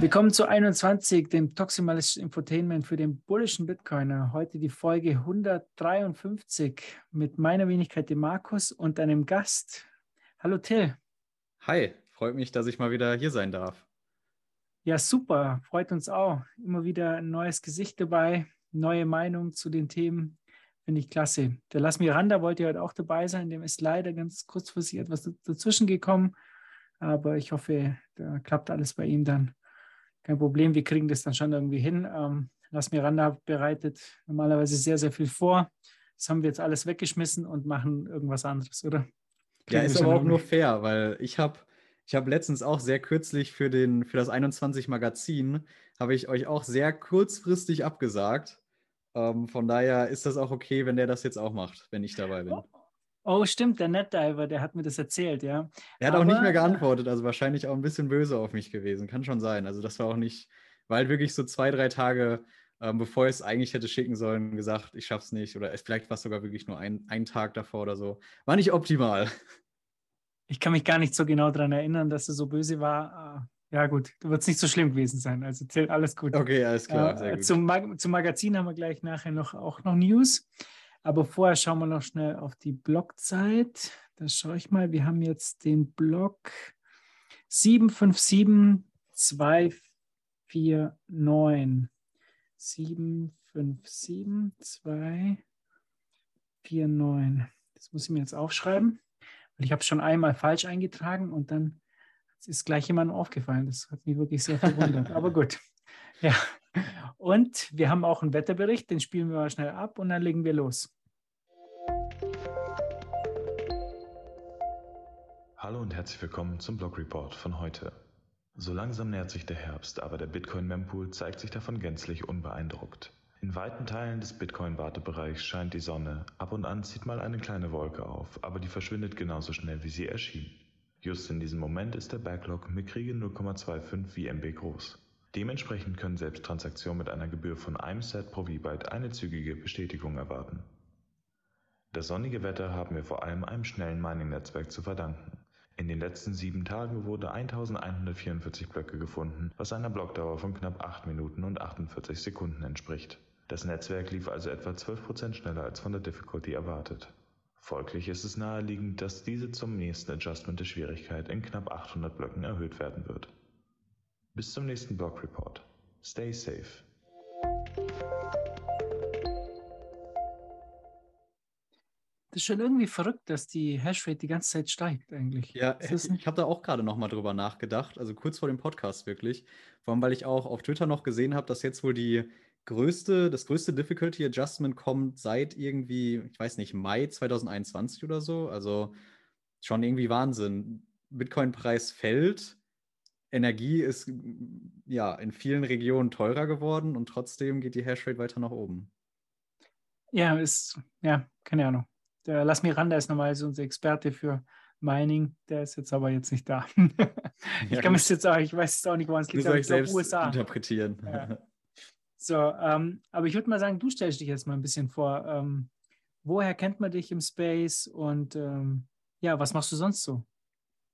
Willkommen zu 21, dem toximalistischen Infotainment für den bullischen Bitcoiner. Heute die Folge 153 mit meiner Wenigkeit, dem Markus, und einem Gast. Hallo Till. Hi, freut mich, dass ich mal wieder hier sein darf. Ja, super, freut uns auch. Immer wieder ein neues Gesicht dabei, neue Meinung zu den Themen. Finde ich klasse. Der Lass Miranda wollte heute auch dabei sein, dem ist leider ganz kurzfristig etwas dazwischen gekommen. Aber ich hoffe, da klappt alles bei ihm dann. Kein Problem, wir kriegen das dann schon irgendwie hin. Ähm, Lass Miranda bereitet normalerweise sehr, sehr viel vor. Das haben wir jetzt alles weggeschmissen und machen irgendwas anderes, oder? Ja, ist aber auch nur fair, weil ich habe ich habe letztens auch sehr kürzlich für, den, für das 21 Magazin, habe ich euch auch sehr kurzfristig abgesagt. Ähm, von daher ist das auch okay, wenn der das jetzt auch macht, wenn ich dabei bin. Oh, stimmt, der NetDiver, der hat mir das erzählt, ja. Er hat Aber, auch nicht mehr geantwortet, also wahrscheinlich auch ein bisschen böse auf mich gewesen. Kann schon sein. Also das war auch nicht, war halt wirklich so zwei, drei Tage, ähm, bevor ich es eigentlich hätte schicken sollen, gesagt, ich schaff's nicht. Oder vielleicht war es sogar wirklich nur ein, ein Tag davor oder so. War nicht optimal. Ich kann mich gar nicht so genau daran erinnern, dass er so böse war. Ah, ja, gut, da wird es nicht so schlimm gewesen sein. Also zählt alles gut. Okay, alles klar. Äh, zum, Mag zum Magazin haben wir gleich nachher noch auch noch News. Aber vorher schauen wir noch schnell auf die Blockzeit. Da schaue ich mal. Wir haben jetzt den Block 757249. 757249. Das muss ich mir jetzt aufschreiben. Weil ich habe es schon einmal falsch eingetragen und dann ist gleich jemandem aufgefallen. Das hat mich wirklich sehr verwundert. Aber gut. Ja. Und wir haben auch einen Wetterbericht, den spielen wir mal schnell ab und dann legen wir los. Hallo und herzlich willkommen zum Blog Report von heute. So langsam nähert sich der Herbst, aber der Bitcoin-Mempool zeigt sich davon gänzlich unbeeindruckt. In weiten Teilen des Bitcoin-Wartebereichs scheint die Sonne, ab und an zieht mal eine kleine Wolke auf, aber die verschwindet genauso schnell wie sie erschien. Just in diesem Moment ist der Backlog mickrige 0,25 VMB groß. Dementsprechend können selbst Transaktionen mit einer Gebühr von einem Set pro V-Byte eine zügige Bestätigung erwarten. Das sonnige Wetter haben wir vor allem einem schnellen Mining-Netzwerk zu verdanken. In den letzten sieben Tagen wurde 1144 Blöcke gefunden, was einer Blockdauer von knapp 8 Minuten und 48 Sekunden entspricht. Das Netzwerk lief also etwa 12% schneller als von der Difficulty erwartet. Folglich ist es naheliegend, dass diese zum nächsten Adjustment der Schwierigkeit in knapp 800 Blöcken erhöht werden wird. Bis zum nächsten Block Report. Stay safe. Das ist schon irgendwie verrückt, dass die Hashrate die ganze Zeit steigt eigentlich. Ja, ich habe da auch gerade noch mal drüber nachgedacht, also kurz vor dem Podcast wirklich. Vor allem, weil ich auch auf Twitter noch gesehen habe, dass jetzt wohl die größte, das größte Difficulty Adjustment kommt seit irgendwie, ich weiß nicht, Mai 2021 oder so. Also schon irgendwie Wahnsinn. Bitcoin-Preis fällt, Energie ist ja in vielen Regionen teurer geworden und trotzdem geht die Hashrate weiter nach oben. Ja, ist, ja, keine Ahnung. Der Las Miranda ist normalerweise unser Experte für Mining, der ist jetzt aber jetzt nicht da. ich ja, kann es jetzt auch, ich weiß es auch nicht, woran es liegt, aber ich glaube USA. interpretieren. Ja. So, ähm, aber ich würde mal sagen, du stellst dich jetzt mal ein bisschen vor. Ähm, woher kennt man dich im Space und ähm, ja, was machst du sonst so?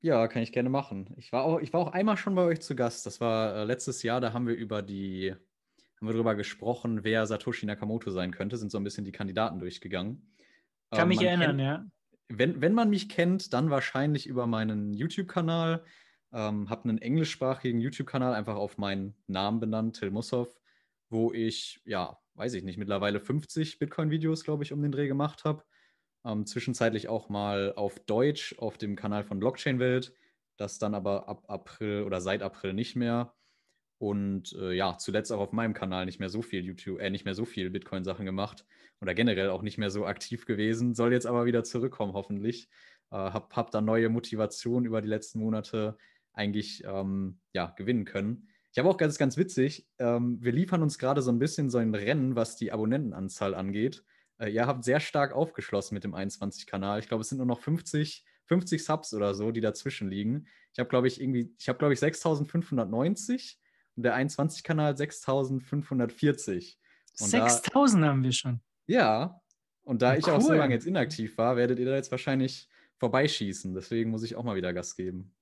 Ja, kann ich gerne machen. Ich war auch, ich war auch einmal schon bei euch zu Gast. Das war äh, letztes Jahr, da haben wir über die, haben wir darüber gesprochen, wer Satoshi Nakamoto sein könnte, sind so ein bisschen die Kandidaten durchgegangen. Kann ähm, mich erinnern, kennt, ja. Wenn, wenn man mich kennt, dann wahrscheinlich über meinen YouTube-Kanal. Ähm, habe einen englischsprachigen YouTube-Kanal einfach auf meinen Namen benannt, Till Mussow wo ich, ja, weiß ich nicht, mittlerweile 50 Bitcoin-Videos, glaube ich, um den Dreh gemacht habe. Ähm, zwischenzeitlich auch mal auf Deutsch auf dem Kanal von Blockchain Welt, das dann aber ab April oder seit April nicht mehr. Und äh, ja, zuletzt auch auf meinem Kanal nicht mehr so viel YouTube, äh, nicht mehr so viel Bitcoin-Sachen gemacht oder generell auch nicht mehr so aktiv gewesen. Soll jetzt aber wieder zurückkommen, hoffentlich. Äh, hab, hab da neue Motivation über die letzten Monate eigentlich ähm, ja, gewinnen können. Ich habe auch ganz, ganz witzig, ähm, wir liefern uns gerade so ein bisschen so ein Rennen, was die Abonnentenanzahl angeht. Äh, ihr habt sehr stark aufgeschlossen mit dem 21-Kanal. Ich glaube, es sind nur noch 50, 50 Subs oder so, die dazwischen liegen. Ich habe, glaube ich, irgendwie, ich habe, glaube ich, 6590 und der 21-Kanal 6540. 6000 haben wir schon. Ja, und da oh, ich auch so lange jetzt inaktiv war, werdet ihr da jetzt wahrscheinlich vorbeischießen. Deswegen muss ich auch mal wieder Gas geben.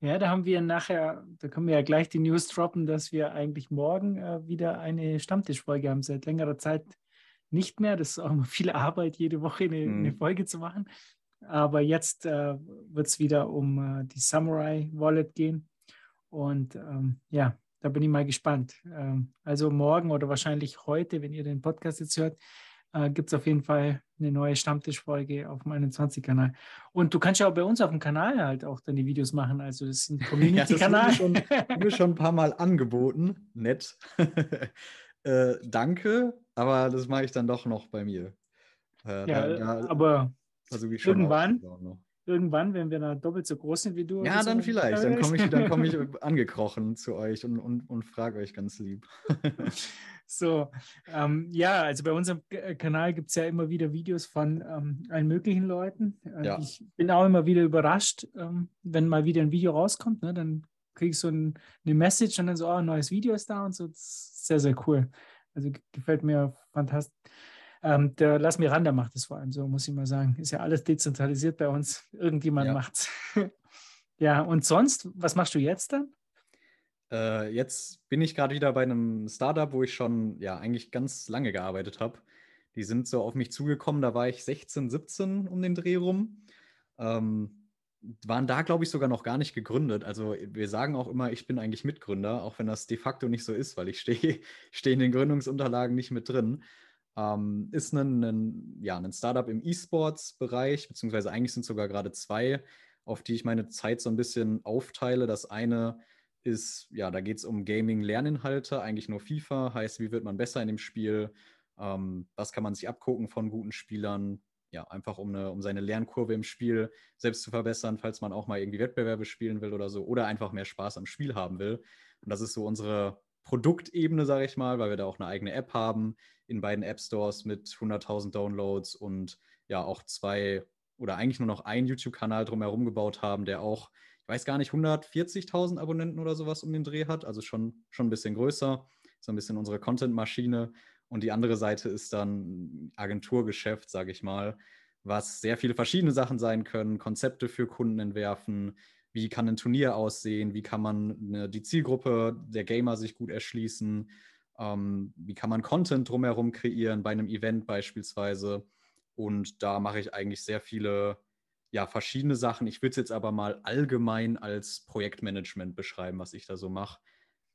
Ja, da haben wir nachher, da können wir ja gleich die News droppen, dass wir eigentlich morgen äh, wieder eine Stammtischfolge haben. Seit längerer Zeit nicht mehr. Das ist auch immer viel Arbeit, jede Woche eine, mhm. eine Folge zu machen. Aber jetzt äh, wird es wieder um äh, die Samurai Wallet gehen. Und ähm, ja, da bin ich mal gespannt. Ähm, also morgen oder wahrscheinlich heute, wenn ihr den Podcast jetzt hört, äh, gibt es auf jeden Fall eine neue Stammtischfolge auf dem 21-Kanal. Und du kannst ja auch bei uns auf dem Kanal halt auch deine Videos machen. Also das ist ein Community-Kanal. ja, das wurde mir schon ein paar Mal angeboten. Nett. äh, danke, aber das mache ich dann doch noch bei mir. Äh, ja, da, da, aber irgendwann, irgendwann, wenn wir dann doppelt so groß sind wie du. Ja, dann so, vielleicht. Dann komme ich, komm ich angekrochen zu euch und, und, und frage euch ganz lieb. so, ähm, ja, also bei unserem äh, Kanal gibt es ja immer wieder Videos von ähm, allen möglichen Leuten. Äh, ja. Ich bin auch immer wieder überrascht, ähm, wenn mal wieder ein Video rauskommt, ne, dann kriege ich so ein, eine Message und dann so, oh, ein neues Video ist da und so. Das ist sehr, sehr cool. Also gefällt mir fantastisch. Ähm, der Lass Miranda macht es vor allem so, muss ich mal sagen. Ist ja alles dezentralisiert bei uns. Irgendjemand ja. macht's. ja, und sonst, was machst du jetzt dann? Äh, jetzt bin ich gerade wieder bei einem Startup, wo ich schon ja eigentlich ganz lange gearbeitet habe. Die sind so auf mich zugekommen, da war ich 16, 17 um den Dreh rum. Ähm, waren da, glaube ich, sogar noch gar nicht gegründet. Also wir sagen auch immer, ich bin eigentlich Mitgründer, auch wenn das de facto nicht so ist, weil ich stehe steh in den Gründungsunterlagen nicht mit drin. Ähm, ist ein, ein, ja, ein Startup im E-Sports-Bereich, beziehungsweise eigentlich sind sogar gerade zwei, auf die ich meine Zeit so ein bisschen aufteile. Das eine ist, ja, da geht es um Gaming-Lerninhalte, eigentlich nur FIFA, heißt, wie wird man besser in dem Spiel, ähm, was kann man sich abgucken von guten Spielern, ja, einfach um, eine, um seine Lernkurve im Spiel selbst zu verbessern, falls man auch mal irgendwie Wettbewerbe spielen will oder so, oder einfach mehr Spaß am Spiel haben will. Und das ist so unsere Produktebene, sage ich mal, weil wir da auch eine eigene App haben in beiden App Stores mit 100.000 Downloads und ja auch zwei oder eigentlich nur noch einen YouTube-Kanal drumherum gebaut haben, der auch, ich weiß gar nicht, 140.000 Abonnenten oder sowas um den Dreh hat, also schon, schon ein bisschen größer, so ein bisschen unsere Content-Maschine. Und die andere Seite ist dann Agenturgeschäft, sage ich mal, was sehr viele verschiedene Sachen sein können, Konzepte für Kunden entwerfen, wie kann ein Turnier aussehen, wie kann man eine, die Zielgruppe der Gamer sich gut erschließen, ähm, wie kann man Content drumherum kreieren bei einem Event beispielsweise. Und da mache ich eigentlich sehr viele, ja, verschiedene Sachen. Ich würde es jetzt aber mal allgemein als Projektmanagement beschreiben, was ich da so mache.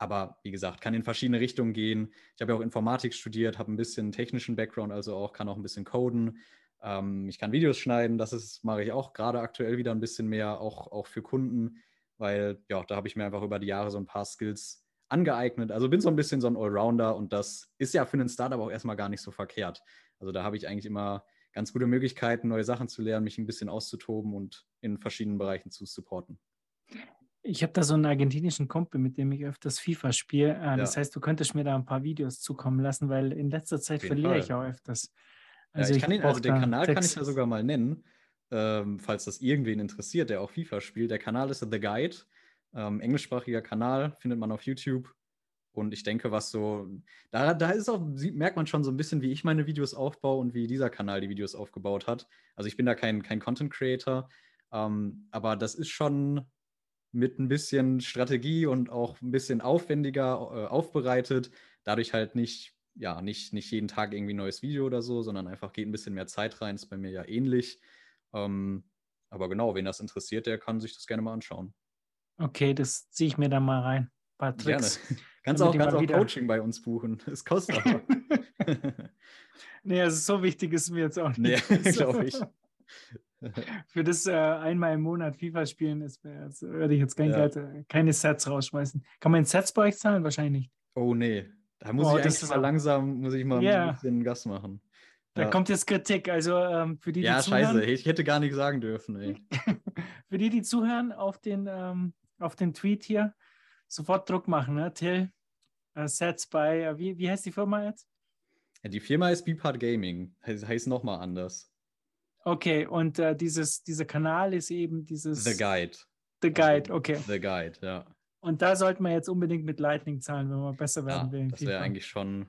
Aber wie gesagt, kann in verschiedene Richtungen gehen. Ich habe ja auch Informatik studiert, habe ein bisschen technischen Background, also auch kann auch ein bisschen coden, ähm, ich kann Videos schneiden, das ist, mache ich auch gerade aktuell wieder ein bisschen mehr, auch, auch für Kunden, weil ja, da habe ich mir einfach über die Jahre so ein paar Skills angeeignet. Also bin so ein bisschen so ein Allrounder und das ist ja für einen Startup auch erstmal gar nicht so verkehrt. Also da habe ich eigentlich immer ganz gute Möglichkeiten, neue Sachen zu lernen, mich ein bisschen auszutoben und in verschiedenen Bereichen zu supporten. Ich habe da so einen argentinischen Kumpel, mit dem ich öfters FIFA spiele. Äh, das heißt, du könntest mir da ein paar Videos zukommen lassen, weil in letzter Zeit verliere Fall. ich auch öfters. Also, ja, ich kann ihn, also den Kanal Text. kann ich ja sogar mal nennen, ähm, falls das irgendwen interessiert, der auch FIFA spielt. Der Kanal ist The Guide, ähm, englischsprachiger Kanal, findet man auf YouTube. Und ich denke, was so, da, da ist auch, merkt man schon so ein bisschen, wie ich meine Videos aufbaue und wie dieser Kanal die Videos aufgebaut hat. Also ich bin da kein, kein Content Creator, ähm, aber das ist schon mit ein bisschen Strategie und auch ein bisschen aufwendiger äh, aufbereitet. Dadurch halt nicht ja, nicht, nicht jeden Tag irgendwie ein neues Video oder so, sondern einfach geht ein bisschen mehr Zeit rein. Ist bei mir ja ähnlich. Ähm, aber genau, wen das interessiert, der kann sich das gerne mal anschauen. Okay, das ziehe ich mir dann mal rein. Ein paar Tricks. Gerne. Kannst auch, kannst auch Coaching bei uns buchen. Es kostet aber. nee, also so wichtig ist mir jetzt auch nicht. Nee, glaube ich. Für das äh, einmal im Monat FIFA spielen ist, das würde ich jetzt kein ja. Geld, äh, keine Sets rausschmeißen. Kann man Sets bei euch zahlen? Wahrscheinlich nicht. Oh nee, da muss oh, ich eigentlich mal langsam, muss ich mal yeah. ein bisschen Gas machen. Da ja. kommt jetzt Kritik. Also ähm, für die, die ja, zuhören. Ja, scheiße, ich hätte gar nichts sagen dürfen. für die, die zuhören, auf den, ähm, auf den Tweet hier sofort Druck machen. Ne? Till, äh, Sets bei, äh, wie, wie heißt die Firma jetzt? Ja, die Firma ist Beepart Gaming. Heißt, heißt nochmal anders. Okay, und äh, dieses, dieser Kanal ist eben dieses. The Guide. The Guide, also, okay. The Guide, ja. Und da sollte man jetzt unbedingt mit Lightning zahlen, wenn man besser werden ja, will. Das wäre eigentlich schon,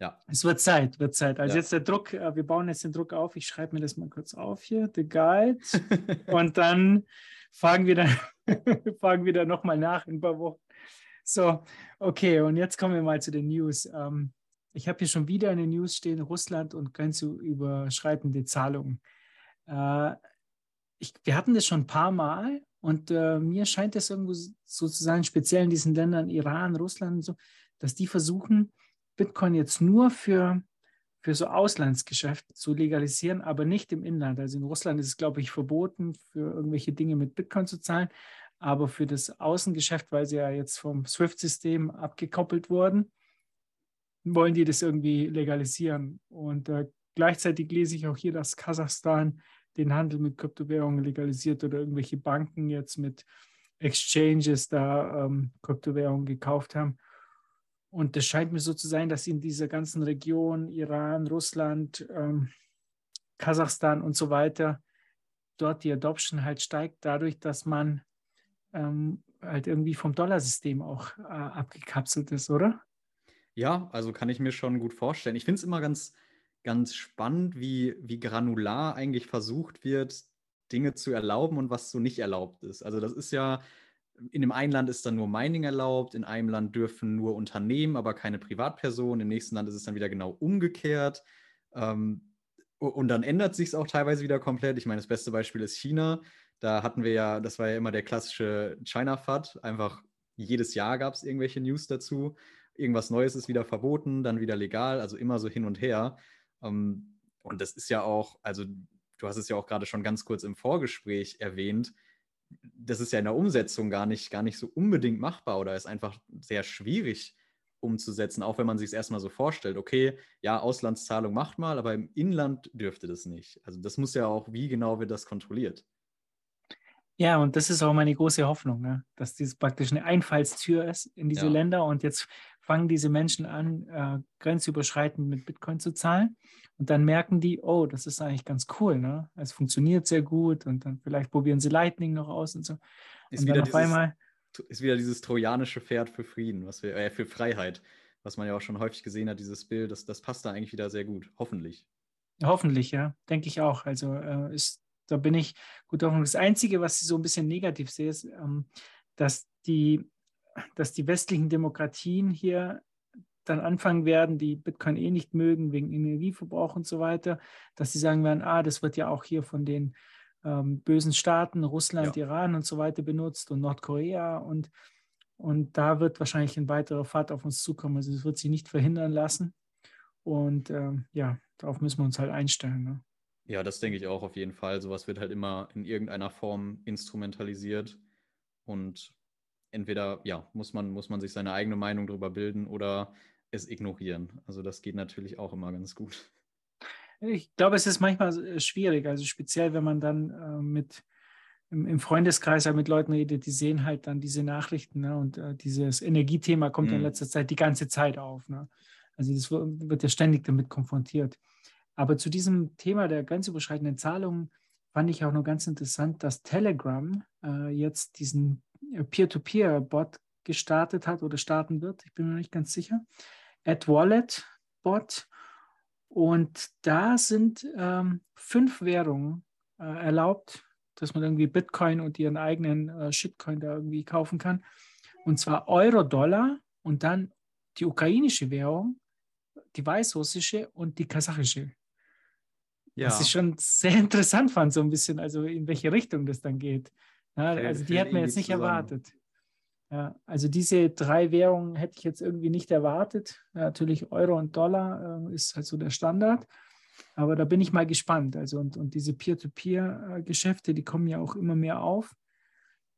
Ja. Es wird Zeit, wird Zeit. Also Ja. jetzt der Druck, äh, wir bauen jetzt den Druck auf. Ich schreibe mir das mal kurz auf hier, The Guide. Und dann fragen wir dann, fragen wir dann nochmal nach in ein paar Wochen. So, okay, und jetzt kommen wir mal zu den News. Ähm, ich habe hier schon wieder in den News stehen, Russland und grenzüberschreitende Zahlungen. Äh, ich, wir hatten das schon ein paar Mal und äh, mir scheint es irgendwo sozusagen speziell in diesen Ländern, Iran, Russland und so, dass die versuchen, Bitcoin jetzt nur für, für so Auslandsgeschäfte zu legalisieren, aber nicht im Inland. Also in Russland ist es, glaube ich, verboten, für irgendwelche Dinge mit Bitcoin zu zahlen. Aber für das Außengeschäft, weil sie ja jetzt vom SWIFT-System abgekoppelt wurden, wollen die das irgendwie legalisieren. Und äh, gleichzeitig lese ich auch hier, dass Kasachstan den Handel mit Kryptowährungen legalisiert oder irgendwelche Banken jetzt mit Exchanges da ähm, Kryptowährungen gekauft haben. Und das scheint mir so zu sein, dass in dieser ganzen Region, Iran, Russland, ähm, Kasachstan und so weiter, dort die Adoption halt steigt, dadurch, dass man ähm, halt irgendwie vom Dollarsystem auch äh, abgekapselt ist, oder? Ja, also kann ich mir schon gut vorstellen. Ich finde es immer ganz, ganz spannend, wie, wie granular eigentlich versucht wird, Dinge zu erlauben und was so nicht erlaubt ist. Also das ist ja, in dem einen Land ist dann nur Mining erlaubt, in einem Land dürfen nur Unternehmen, aber keine Privatpersonen, im nächsten Land ist es dann wieder genau umgekehrt. Ähm, und dann ändert sich es auch teilweise wieder komplett. Ich meine, das beste Beispiel ist China. Da hatten wir ja, das war ja immer der klassische China-FAT. Einfach jedes Jahr gab es irgendwelche News dazu. Irgendwas Neues ist wieder verboten, dann wieder legal, also immer so hin und her. Ähm, und das ist ja auch, also du hast es ja auch gerade schon ganz kurz im Vorgespräch erwähnt, das ist ja in der Umsetzung gar nicht, gar nicht so unbedingt machbar oder ist einfach sehr schwierig umzusetzen, auch wenn man sich es erstmal so vorstellt, okay, ja, Auslandszahlung macht mal, aber im Inland dürfte das nicht. Also das muss ja auch, wie genau wird das kontrolliert? Ja, und das ist auch meine große Hoffnung, ne? dass dies praktisch eine Einfallstür ist in diese Ja. Länder und jetzt fangen diese Menschen an, äh, grenzüberschreitend mit Bitcoin zu zahlen und dann merken die, oh, das ist eigentlich ganz cool, ne? Es funktioniert sehr gut und dann vielleicht probieren sie Lightning noch aus und so. Ist und wieder dieses, einmal, ist wieder dieses trojanische Pferd für Frieden, was wir, äh, für Freiheit, was man ja auch schon häufig gesehen hat, dieses Bild, das, das passt da eigentlich wieder sehr gut, hoffentlich. hoffentlich, ja, denke ich auch. Also äh, ist, da bin ich gut Hoffnung. Das Einzige, was ich so ein bisschen negativ sehe, ist, ähm, dass die, dass die westlichen Demokratien hier dann anfangen werden, die Bitcoin eh nicht mögen, wegen Energieverbrauch und so weiter, dass sie sagen werden, ah, das wird ja auch hier von den ähm, bösen Staaten, Russland, Ja. Iran und so weiter benutzt und Nordkorea und, und da wird wahrscheinlich ein weiterer Pfad auf uns zukommen. Also es wird sich nicht verhindern lassen. Und ähm, ja, darauf müssen wir uns halt einstellen. Ne? Ja, das denke ich auch auf jeden Fall. Sowas wird halt immer in irgendeiner Form instrumentalisiert. Und entweder, ja, muss man, muss man sich seine eigene Meinung darüber bilden oder es ignorieren. Also das geht natürlich auch immer ganz gut. Ich glaube, es ist manchmal äh, schwierig, also speziell, wenn man dann äh, mit im, im Freundeskreis halt mit Leuten redet, die sehen halt dann diese Nachrichten ne? und äh, dieses Energiethema kommt ja in Mhm. letzter Zeit die ganze Zeit auf. Ne? Also das wird ja ständig damit konfrontiert. Aber zu diesem Thema der grenzüberschreitenden Zahlungen fand ich auch noch ganz interessant, dass Telegram äh, jetzt diesen Peer-to-Peer-Bot gestartet hat oder starten wird. Ich bin mir nicht ganz sicher. AdWallet-Bot. Und da sind ähm, fünf Währungen äh, erlaubt, dass man irgendwie Bitcoin und ihren eigenen äh, Shitcoin da irgendwie kaufen kann. Und zwar Euro, Dollar und dann die ukrainische Währung, die weißrussische und die kasachische. Was ich schon sehr interessant fand, so ein bisschen, also in welche Richtung das dann geht. Ja, also die hätten wir jetzt nicht zusammen. erwartet. Ja, also diese drei Währungen hätte ich jetzt irgendwie nicht erwartet. Ja, natürlich Euro und Dollar äh, ist halt so der Standard. Aber da bin ich mal gespannt. Also und, und diese Peer-to-Peer-Geschäfte, die kommen ja auch immer mehr auf.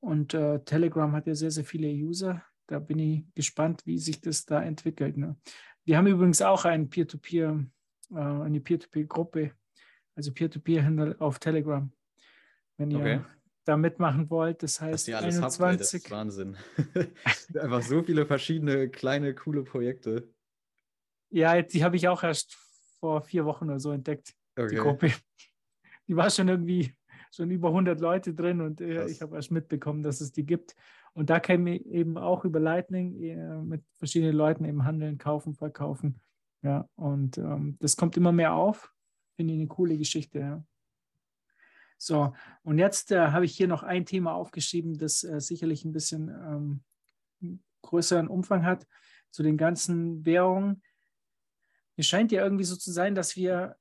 Und äh, Telegram hat ja sehr, sehr viele User. Da bin ich gespannt, wie sich das da entwickelt. Ne? Wir haben übrigens auch ein Peer-to-Peer, äh, eine Peer-to-Peer-Gruppe, also Peer-to-Peer-Händler auf Telegram. Wenn ihr Okay. Da mitmachen wollt, das heißt ihr alles habt, ey, das 21. ist Wahnsinn. Einfach so viele verschiedene kleine, coole Projekte. Ja, die habe ich auch erst vor vier Wochen oder so entdeckt, die Okay. Gruppe. Die war schon irgendwie schon über 100 Leute drin und äh, ich habe erst mitbekommen, dass es die gibt. Und da kann ich eben auch über Lightning äh, mit verschiedenen Leuten eben handeln, kaufen, verkaufen. Ja, und ähm, das kommt immer mehr auf. Finde ich eine coole Geschichte, ja. So, und jetzt äh, habe ich hier noch ein Thema aufgeschrieben, das äh, sicherlich ein bisschen ähm, größeren Umfang hat zu den ganzen Währungen. Es scheint ja irgendwie so zu sein, dass wir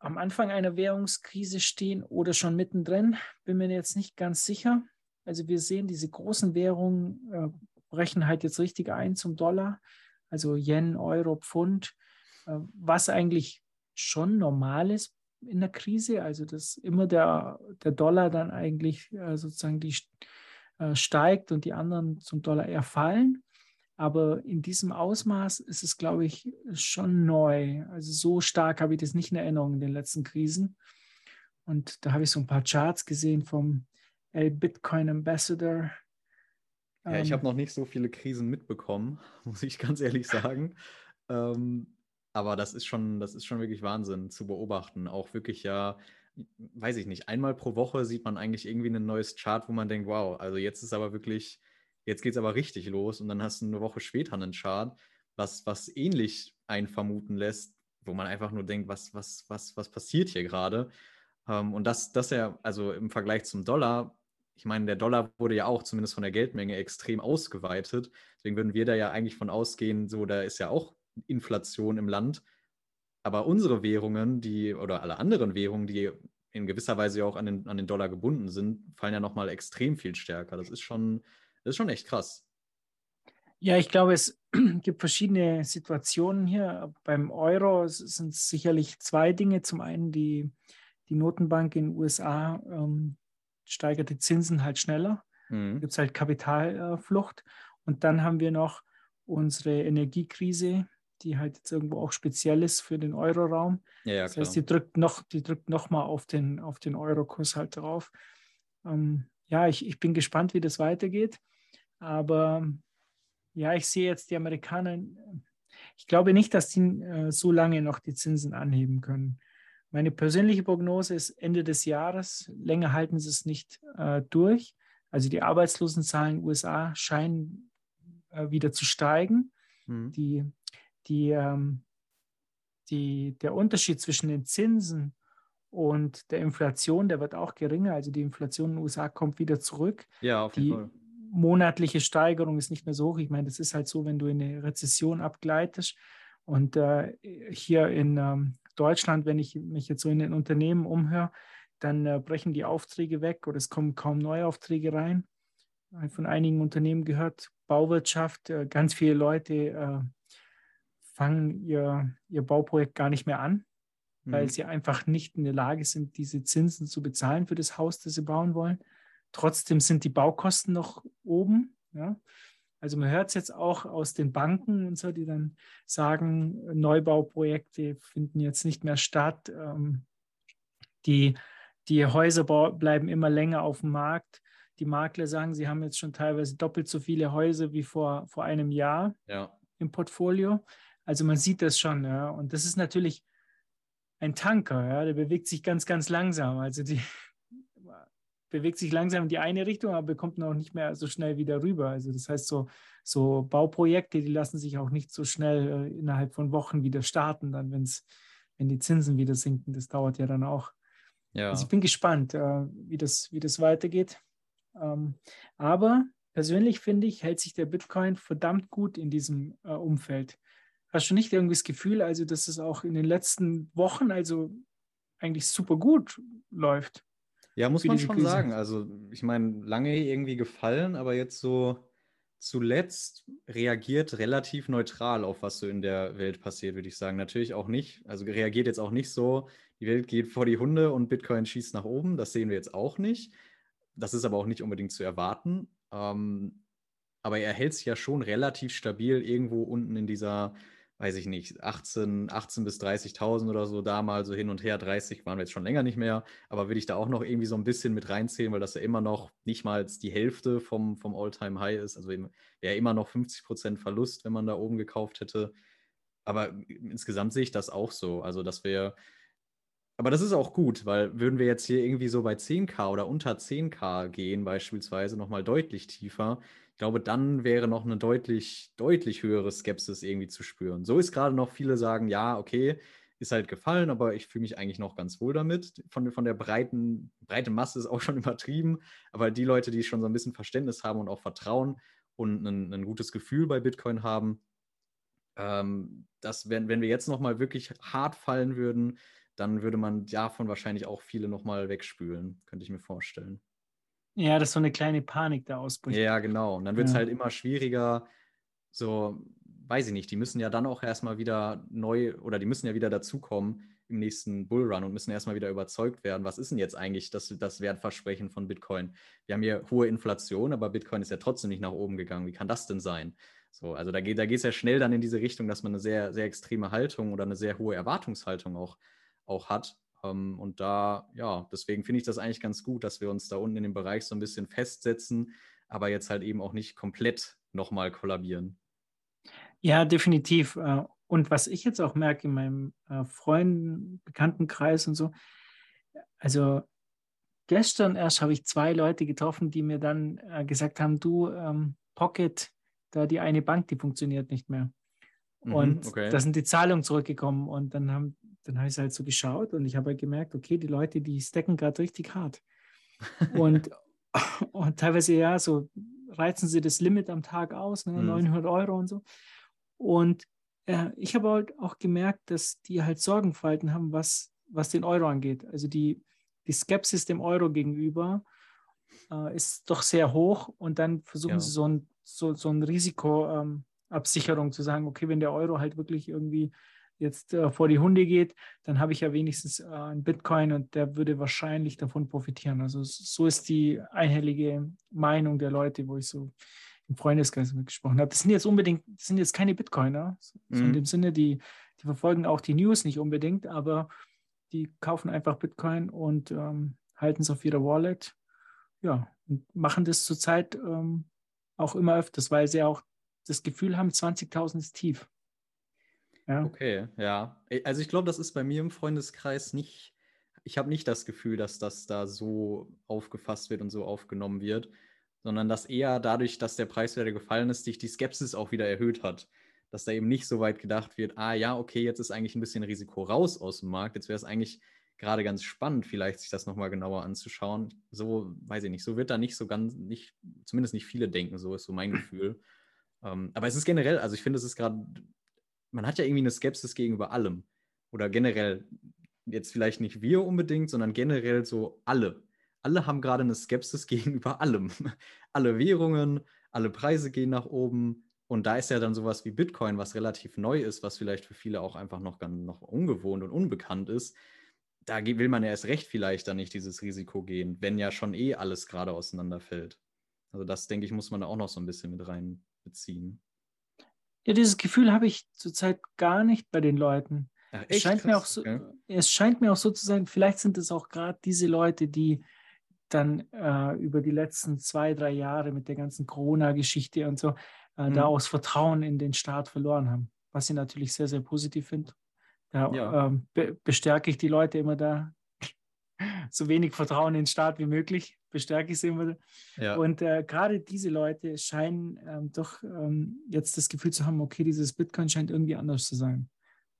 am Anfang einer Währungskrise stehen oder schon mittendrin. Bin mir jetzt nicht ganz sicher. Also wir sehen, diese großen Währungen äh, brechen halt jetzt richtig ein zum Dollar, also Yen, Euro, Pfund, äh, was eigentlich schon normal ist in der Krise, also dass immer der, der Dollar dann eigentlich äh, sozusagen die äh, steigt und die anderen zum Dollar eher fallen. Aber in diesem Ausmaß ist es, glaube ich, schon neu. Also so stark habe ich das nicht in Erinnerung in den letzten Krisen. Und da habe ich so ein paar Charts gesehen vom Bitcoin Ambassador. Ja, ich habe ähm, noch nicht so viele Krisen mitbekommen, muss ich ganz ehrlich sagen. ähm, aber das ist schon, das ist schon wirklich Wahnsinn zu beobachten. Auch wirklich ja, weiß ich nicht, einmal pro Woche sieht man eigentlich irgendwie ein neues Chart, wo man denkt, wow, also jetzt ist aber wirklich, jetzt geht es aber richtig los und dann hast du eine Woche später einen Chart, was, was ähnlich einen vermuten lässt, wo man einfach nur denkt, was, was, was, was passiert hier gerade? Ähm, und das, das ja, also im Vergleich zum Dollar, ich meine, der Dollar wurde ja auch zumindest von der Geldmenge extrem ausgeweitet. Deswegen würden wir da ja eigentlich von ausgehen, so da ist ja auch Inflation im Land. Aber unsere Währungen, die oder alle anderen Währungen, die in gewisser Weise ja auch an den, an den Dollar gebunden sind, fallen ja nochmal extrem viel stärker. Das ist schon, das ist schon echt krass. Ja, ich glaube, es gibt verschiedene Situationen hier. Beim Euro sind es sicherlich zwei Dinge. Zum einen die, die Notenbank in den USA ähm, steigert die Zinsen halt schneller. Mhm. Gibt es halt Kapitalflucht. Und dann haben wir noch unsere Energiekrise, die halt jetzt irgendwo auch speziell ist für den Euroraum. Ja, ja, das heißt, die drückt noch, die drückt noch mal auf den, auf den Eurokurs halt drauf. Ähm, ja, ich, ich bin gespannt, wie das weitergeht. Aber ja, ich sehe jetzt die Amerikaner, ich glaube nicht, dass die äh, so lange noch die Zinsen anheben können. Meine persönliche Prognose ist Ende des Jahres. Länger halten sie es nicht äh, durch. Also die Arbeitslosenzahlen in den USA scheinen äh, wieder zu steigen. Mhm. Die die, ähm, die, der Unterschied zwischen den Zinsen und der Inflation, der wird auch geringer. Also die Inflation in den USA kommt wieder zurück. Ja, auf jeden die Fall. monatliche Steigerung ist nicht mehr so hoch. Ich meine, das ist halt so, wenn du in eine Rezession abgleitest. Und äh, hier in ähm, Deutschland, wenn ich mich jetzt so in den Unternehmen umhöre, dann äh, brechen die Aufträge weg oder es kommen kaum neue Aufträge rein. Von einigen Unternehmen gehört, Bauwirtschaft, äh, ganz viele Leute äh, fangen ihr, ihr Bauprojekt gar nicht mehr an, mhm. weil sie einfach nicht in der Lage sind, diese Zinsen zu bezahlen für das Haus, das sie bauen wollen. Trotzdem sind die Baukosten noch oben. Ja? Also man hört es jetzt auch aus den Banken und so, die dann sagen, Neubauprojekte finden jetzt nicht mehr statt. Ähm, die, die Häuser bleiben immer länger auf dem Markt. Die Makler sagen, sie haben jetzt schon teilweise doppelt so viele Häuser wie vor, vor einem Jahr ja. im Portfolio. Also man sieht das schon, ja. Und das ist natürlich ein Tanker, ja, der bewegt sich ganz, ganz langsam. Also die bewegt sich langsam in die eine Richtung, aber kommt noch nicht mehr so schnell wieder rüber. Also das heißt, so, so Bauprojekte, die lassen sich auch nicht so schnell äh, innerhalb von Wochen wieder starten, dann wenn's, wenn die Zinsen wieder sinken. Das dauert ja dann auch. Ja. Also ich bin gespannt, äh, wie, das, wie das weitergeht. Ähm, aber persönlich finde ich, hält sich der Bitcoin verdammt gut in diesem äh, Umfeld. Hast du nicht irgendwie das Gefühl, also dass es auch in den letzten Wochen also eigentlich super gut läuft? Ja, muss man schon Krise? sagen. Also ich meine, lange irgendwie gefallen, aber jetzt so zuletzt reagiert relativ neutral auf was so in der Welt passiert, würde ich sagen. Natürlich auch nicht. Also reagiert jetzt auch nicht so, die Welt geht vor die Hunde und Bitcoin schießt nach oben. Das sehen wir jetzt auch nicht. Das ist aber auch nicht unbedingt zu erwarten. Ähm, aber er hält sich ja schon relativ stabil irgendwo unten in dieser weiß ich nicht, 18, 18 bis 30.000 oder so da mal so hin und her. 30 waren wir jetzt schon länger nicht mehr, aber will ich da auch noch irgendwie so ein bisschen mit reinzählen, weil das ja immer noch nicht mal die Hälfte vom, vom All-Time-High ist. Also wäre immer noch 50 Prozent Verlust, wenn man da oben gekauft hätte. Aber insgesamt sehe ich das auch so. Also, dass wir aber das ist auch gut, weil würden wir jetzt hier irgendwie so bei 10k oder unter 10k gehen, beispielsweise nochmal deutlich tiefer, glaube, dann wäre noch eine deutlich, deutlich höhere Skepsis irgendwie zu spüren. So ist gerade noch viele sagen, ja, okay, ist halt gefallen, aber ich fühle mich eigentlich noch ganz wohl damit. Von, von der breiten, breite Masse ist auch schon übertrieben, aber die Leute, die schon so ein bisschen Verständnis haben und auch Vertrauen und ein, ein gutes Gefühl bei Bitcoin haben, ähm, dass wenn, wenn wir jetzt nochmal wirklich hart fallen würden, dann würde man davon wahrscheinlich auch viele nochmal wegspülen, könnte ich mir vorstellen. Ja, dass so eine kleine Panik da ausbricht. Ja, genau. Und dann wird es Ja. halt immer schwieriger, so, weiß ich nicht, die müssen ja dann auch erstmal wieder neu oder die müssen ja wieder dazukommen im nächsten Bullrun und müssen erstmal wieder überzeugt werden, was ist denn jetzt eigentlich das, das Wertversprechen von Bitcoin? Wir haben hier hohe Inflation, aber Bitcoin ist ja trotzdem nicht nach oben gegangen. Wie kann das denn sein? So, also da geht da es ja schnell dann in diese Richtung, dass man eine sehr, sehr extreme Haltung oder eine sehr hohe Erwartungshaltung auch, auch hat. Ähm, und da, ja, deswegen finde ich das eigentlich ganz gut, dass wir uns da unten in dem Bereich so ein bisschen festsetzen, aber jetzt halt eben auch nicht komplett nochmal kollabieren. Ja, definitiv. Äh, Und was ich jetzt auch merke in meinem äh, Freunden, Bekanntenkreis und so, also gestern erst habe ich zwei Leute getroffen, die mir dann äh, gesagt haben, du, ähm, Pocket, da die eine Bank, die funktioniert nicht mehr. Mhm, Und okay. da sind die Zahlungen zurückgekommen und dann haben, dann habe ich halt so geschaut und ich habe halt gemerkt, okay, die Leute, die stacken gerade richtig hart. Und, und teilweise ja, so reizen sie das Limit am Tag aus, ne, Mhm. 900 Euro und so. Und äh, ich habe halt auch gemerkt, dass die halt Sorgenfalten haben, was, was den Euro angeht. Also die, die Skepsis dem Euro gegenüber äh, ist doch sehr hoch und dann versuchen Ja. sie so ein, so, so ein Risikoabsicherung ähm, Absicherung zu sagen, okay, wenn der Euro halt wirklich irgendwie jetzt äh, vor die Hunde geht, dann habe ich ja wenigstens äh, einen Bitcoin und der würde wahrscheinlich davon profitieren. Also so ist die einhellige Meinung der Leute, wo ich so im Freundeskreis mit gesprochen habe. Das sind jetzt unbedingt, das sind jetzt keine Bitcoiner, so in Mhm. dem Sinne, die, die verfolgen auch die News nicht unbedingt, aber die kaufen einfach Bitcoin und ähm, halten es auf ihrer Wallet. Ja, und machen das zurzeit ähm, auch immer öfters, weil sie auch das Gefühl haben, 20.000 ist tief. Ja. Okay, ja. Also ich glaube, das ist bei mir im Freundeskreis nicht, ich habe nicht das Gefühl, dass das da so aufgefasst wird und so aufgenommen wird, sondern dass eher dadurch, dass der Preiswert gefallen ist, sich die Skepsis auch wieder erhöht hat. Dass da eben nicht so weit gedacht wird, ah ja, okay, jetzt ist eigentlich ein bisschen Risiko raus aus dem Markt. Jetzt wäre es eigentlich gerade ganz spannend, vielleicht sich das nochmal genauer anzuschauen. So, weiß ich nicht, so wird da nicht so ganz, nicht, zumindest nicht viele denken, so ist so mein Gefühl. Ähm, aber es ist generell, also ich finde, es ist gerade, man hat ja irgendwie eine Skepsis gegenüber allem. Oder generell, jetzt vielleicht nicht wir unbedingt, sondern generell so alle. Alle haben gerade eine Skepsis gegenüber allem. alle Währungen, alle Preise gehen nach oben. Und da ist ja dann sowas wie Bitcoin, was relativ neu ist, was vielleicht für viele auch einfach noch, noch ungewohnt und unbekannt ist. Da will man ja erst recht vielleicht dann nicht dieses Risiko gehen, wenn ja schon eh alles gerade auseinanderfällt. Also das, denke ich, muss man da auch noch so ein bisschen mit reinbeziehen. Ja, dieses Gefühl habe ich zurzeit gar nicht bei den Leuten. Ach, Es scheint, mir auch so, okay. es scheint mir auch so zu sein, vielleicht sind es auch gerade diese Leute, die dann äh, über die letzten zwei, drei Jahre mit der ganzen Corona-Geschichte und so äh, Mhm. da aus Vertrauen in den Staat verloren haben, was ich natürlich sehr, sehr positiv finde. Da Ja. ähm, be bestärke ich die Leute immer da, so wenig Vertrauen in den Staat wie möglich, bestärke ich sie immer. Ja. Und äh, gerade diese Leute scheinen ähm, doch ähm, jetzt das Gefühl zu haben, okay, dieses Bitcoin scheint irgendwie anders zu sein.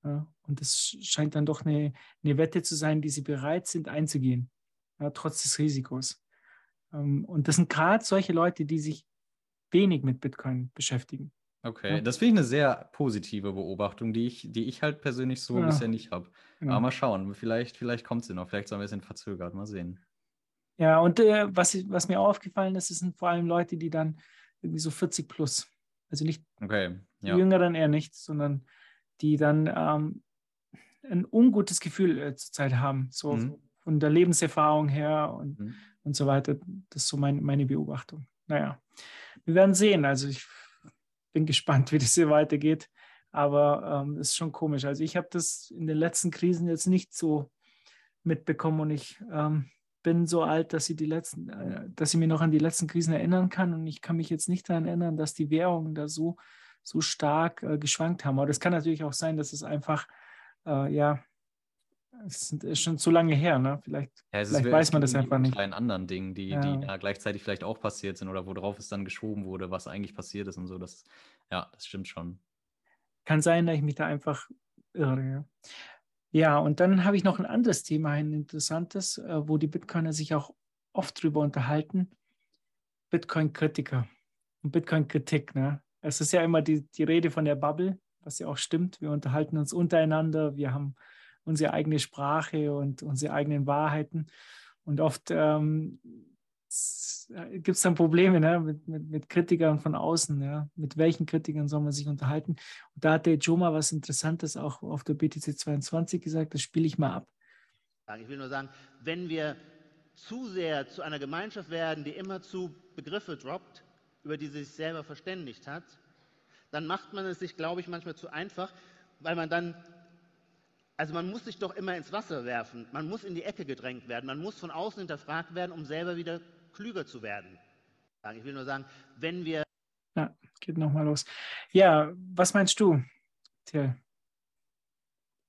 Ja, und das scheint dann doch eine, eine Wette zu sein, die sie bereit sind einzugehen, ja, trotz des Risikos. Ähm, und das sind gerade solche Leute, die sich wenig mit Bitcoin beschäftigen. Okay, Ja. das finde ich eine sehr positive Beobachtung, die ich, die ich halt persönlich so Ja. bisher nicht habe. Genau. Aber mal schauen, vielleicht, vielleicht kommt sie noch, vielleicht so ein bisschen verzögert, mal sehen. Ja, und äh, was, was mir auch aufgefallen ist, sind vor allem Leute, die dann irgendwie so 40 plus, also nicht Okay, Die ja. Jüngeren eher nicht, sondern die dann ähm, ein ungutes Gefühl äh, zurzeit haben, so Mhm. von der Lebenserfahrung her und, Mhm. und so weiter. Das ist so mein, meine Beobachtung. Naja, wir werden sehen. Also ich bin gespannt, wie das hier weitergeht. Aber ähm, es ist schon komisch. Also ich habe das in den letzten Krisen jetzt nicht so mitbekommen und ich ähm, bin so alt, dass ich die letzten, äh, dass ich mich noch an die letzten Krisen erinnern kann und ich kann mich jetzt nicht daran erinnern, dass die Währungen da so so stark äh, geschwankt haben. Aber das kann natürlich auch sein, dass es einfach äh, ja es ist schon zu lange her, ne? Vielleicht, Ja, vielleicht weiß man das einfach nicht. kleinen anderen Dingen, die, Ja. die da gleichzeitig vielleicht auch passiert sind oder worauf es dann geschoben wurde, was eigentlich passiert ist und so. Das, ja, das stimmt schon. Kann sein, dass ich mich da einfach irre. Ja, ja und dann habe ich noch ein anderes Thema, ein interessantes, äh, wo die Bitcoiner sich auch oft drüber unterhalten. Bitcoin-Kritiker und Bitcoin-Kritik. Ne? Es ist ja immer die, die Rede von der Bubble, was ja auch stimmt. Wir unterhalten uns untereinander, wir haben unsere eigene Sprache und unsere eigenen Wahrheiten. Und oft ähm, gibt es dann Probleme ne? mit, mit, mit Kritikern von außen. Ja? Mit welchen Kritikern soll man sich unterhalten? Und da hat der Joma was Interessantes auch auf der BTC 22 gesagt, das spiele ich mal ab. Ich will nur sagen, wenn wir zu sehr zu einer Gemeinschaft werden, die immer zu Begriffe droppt, über die sie sich selber verständigt hat, dann macht man es sich, glaube ich, manchmal zu einfach, weil man dann, also man muss sich doch immer ins Wasser werfen, man muss in die Ecke gedrängt werden, man muss von außen hinterfragt werden, um selber wieder klüger zu werden. Ich will nur sagen, wenn wir. Ja, geht nochmal los. Ja, was meinst du, Till?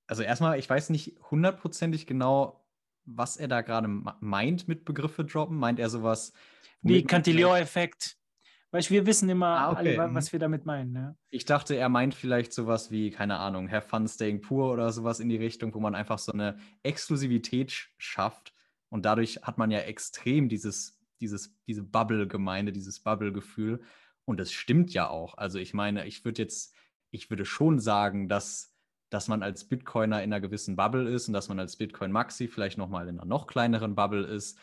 Also erstmal, ich weiß nicht hundertprozentig genau, was er da gerade meint mit Begriffe droppen. Meint er sowas wie Cantillon-Effekt? Weißt du, wir wissen immer Ah, okay. alle, was wir damit meinen. Ne? Ich dachte, er meint vielleicht sowas wie, keine Ahnung, Have Fun Staying Poor oder sowas in die Richtung, wo man einfach so eine Exklusivität sch- schafft. Und dadurch hat man ja extrem dieses, dieses, diese Bubble-Gemeinde, dieses Bubble-Gefühl. Und das stimmt ja auch. Also ich meine, ich würde jetzt, ich würde schon sagen, dass, dass man als Bitcoiner in einer gewissen Bubble ist und dass man als Bitcoin-Maxi vielleicht nochmal in einer noch kleineren Bubble ist.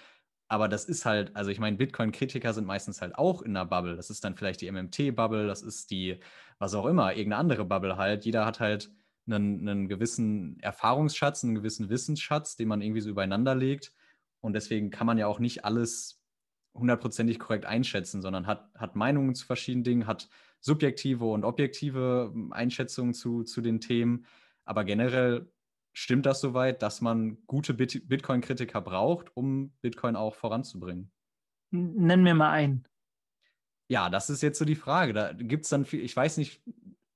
Aber das ist halt, also ich meine, Bitcoin-Kritiker sind meistens halt auch in einer Bubble. Das ist dann vielleicht die MMT-Bubble, das ist die, was auch immer, irgendeine andere Bubble halt. Jeder hat halt einen, einen gewissen Erfahrungsschatz, einen gewissen Wissensschatz, den man irgendwie so übereinander legt. Und deswegen kann man ja auch nicht alles hundertprozentig korrekt einschätzen, sondern hat, hat Meinungen zu verschiedenen Dingen, hat subjektive und objektive Einschätzungen zu, zu den Themen. Aber generell stimmt das soweit, dass man gute Bit Bitcoin-Kritiker braucht, um Bitcoin auch voranzubringen? Nenn mir mal einen. Ja, das ist jetzt so die Frage. Da gibt es dann viel, ich weiß nicht,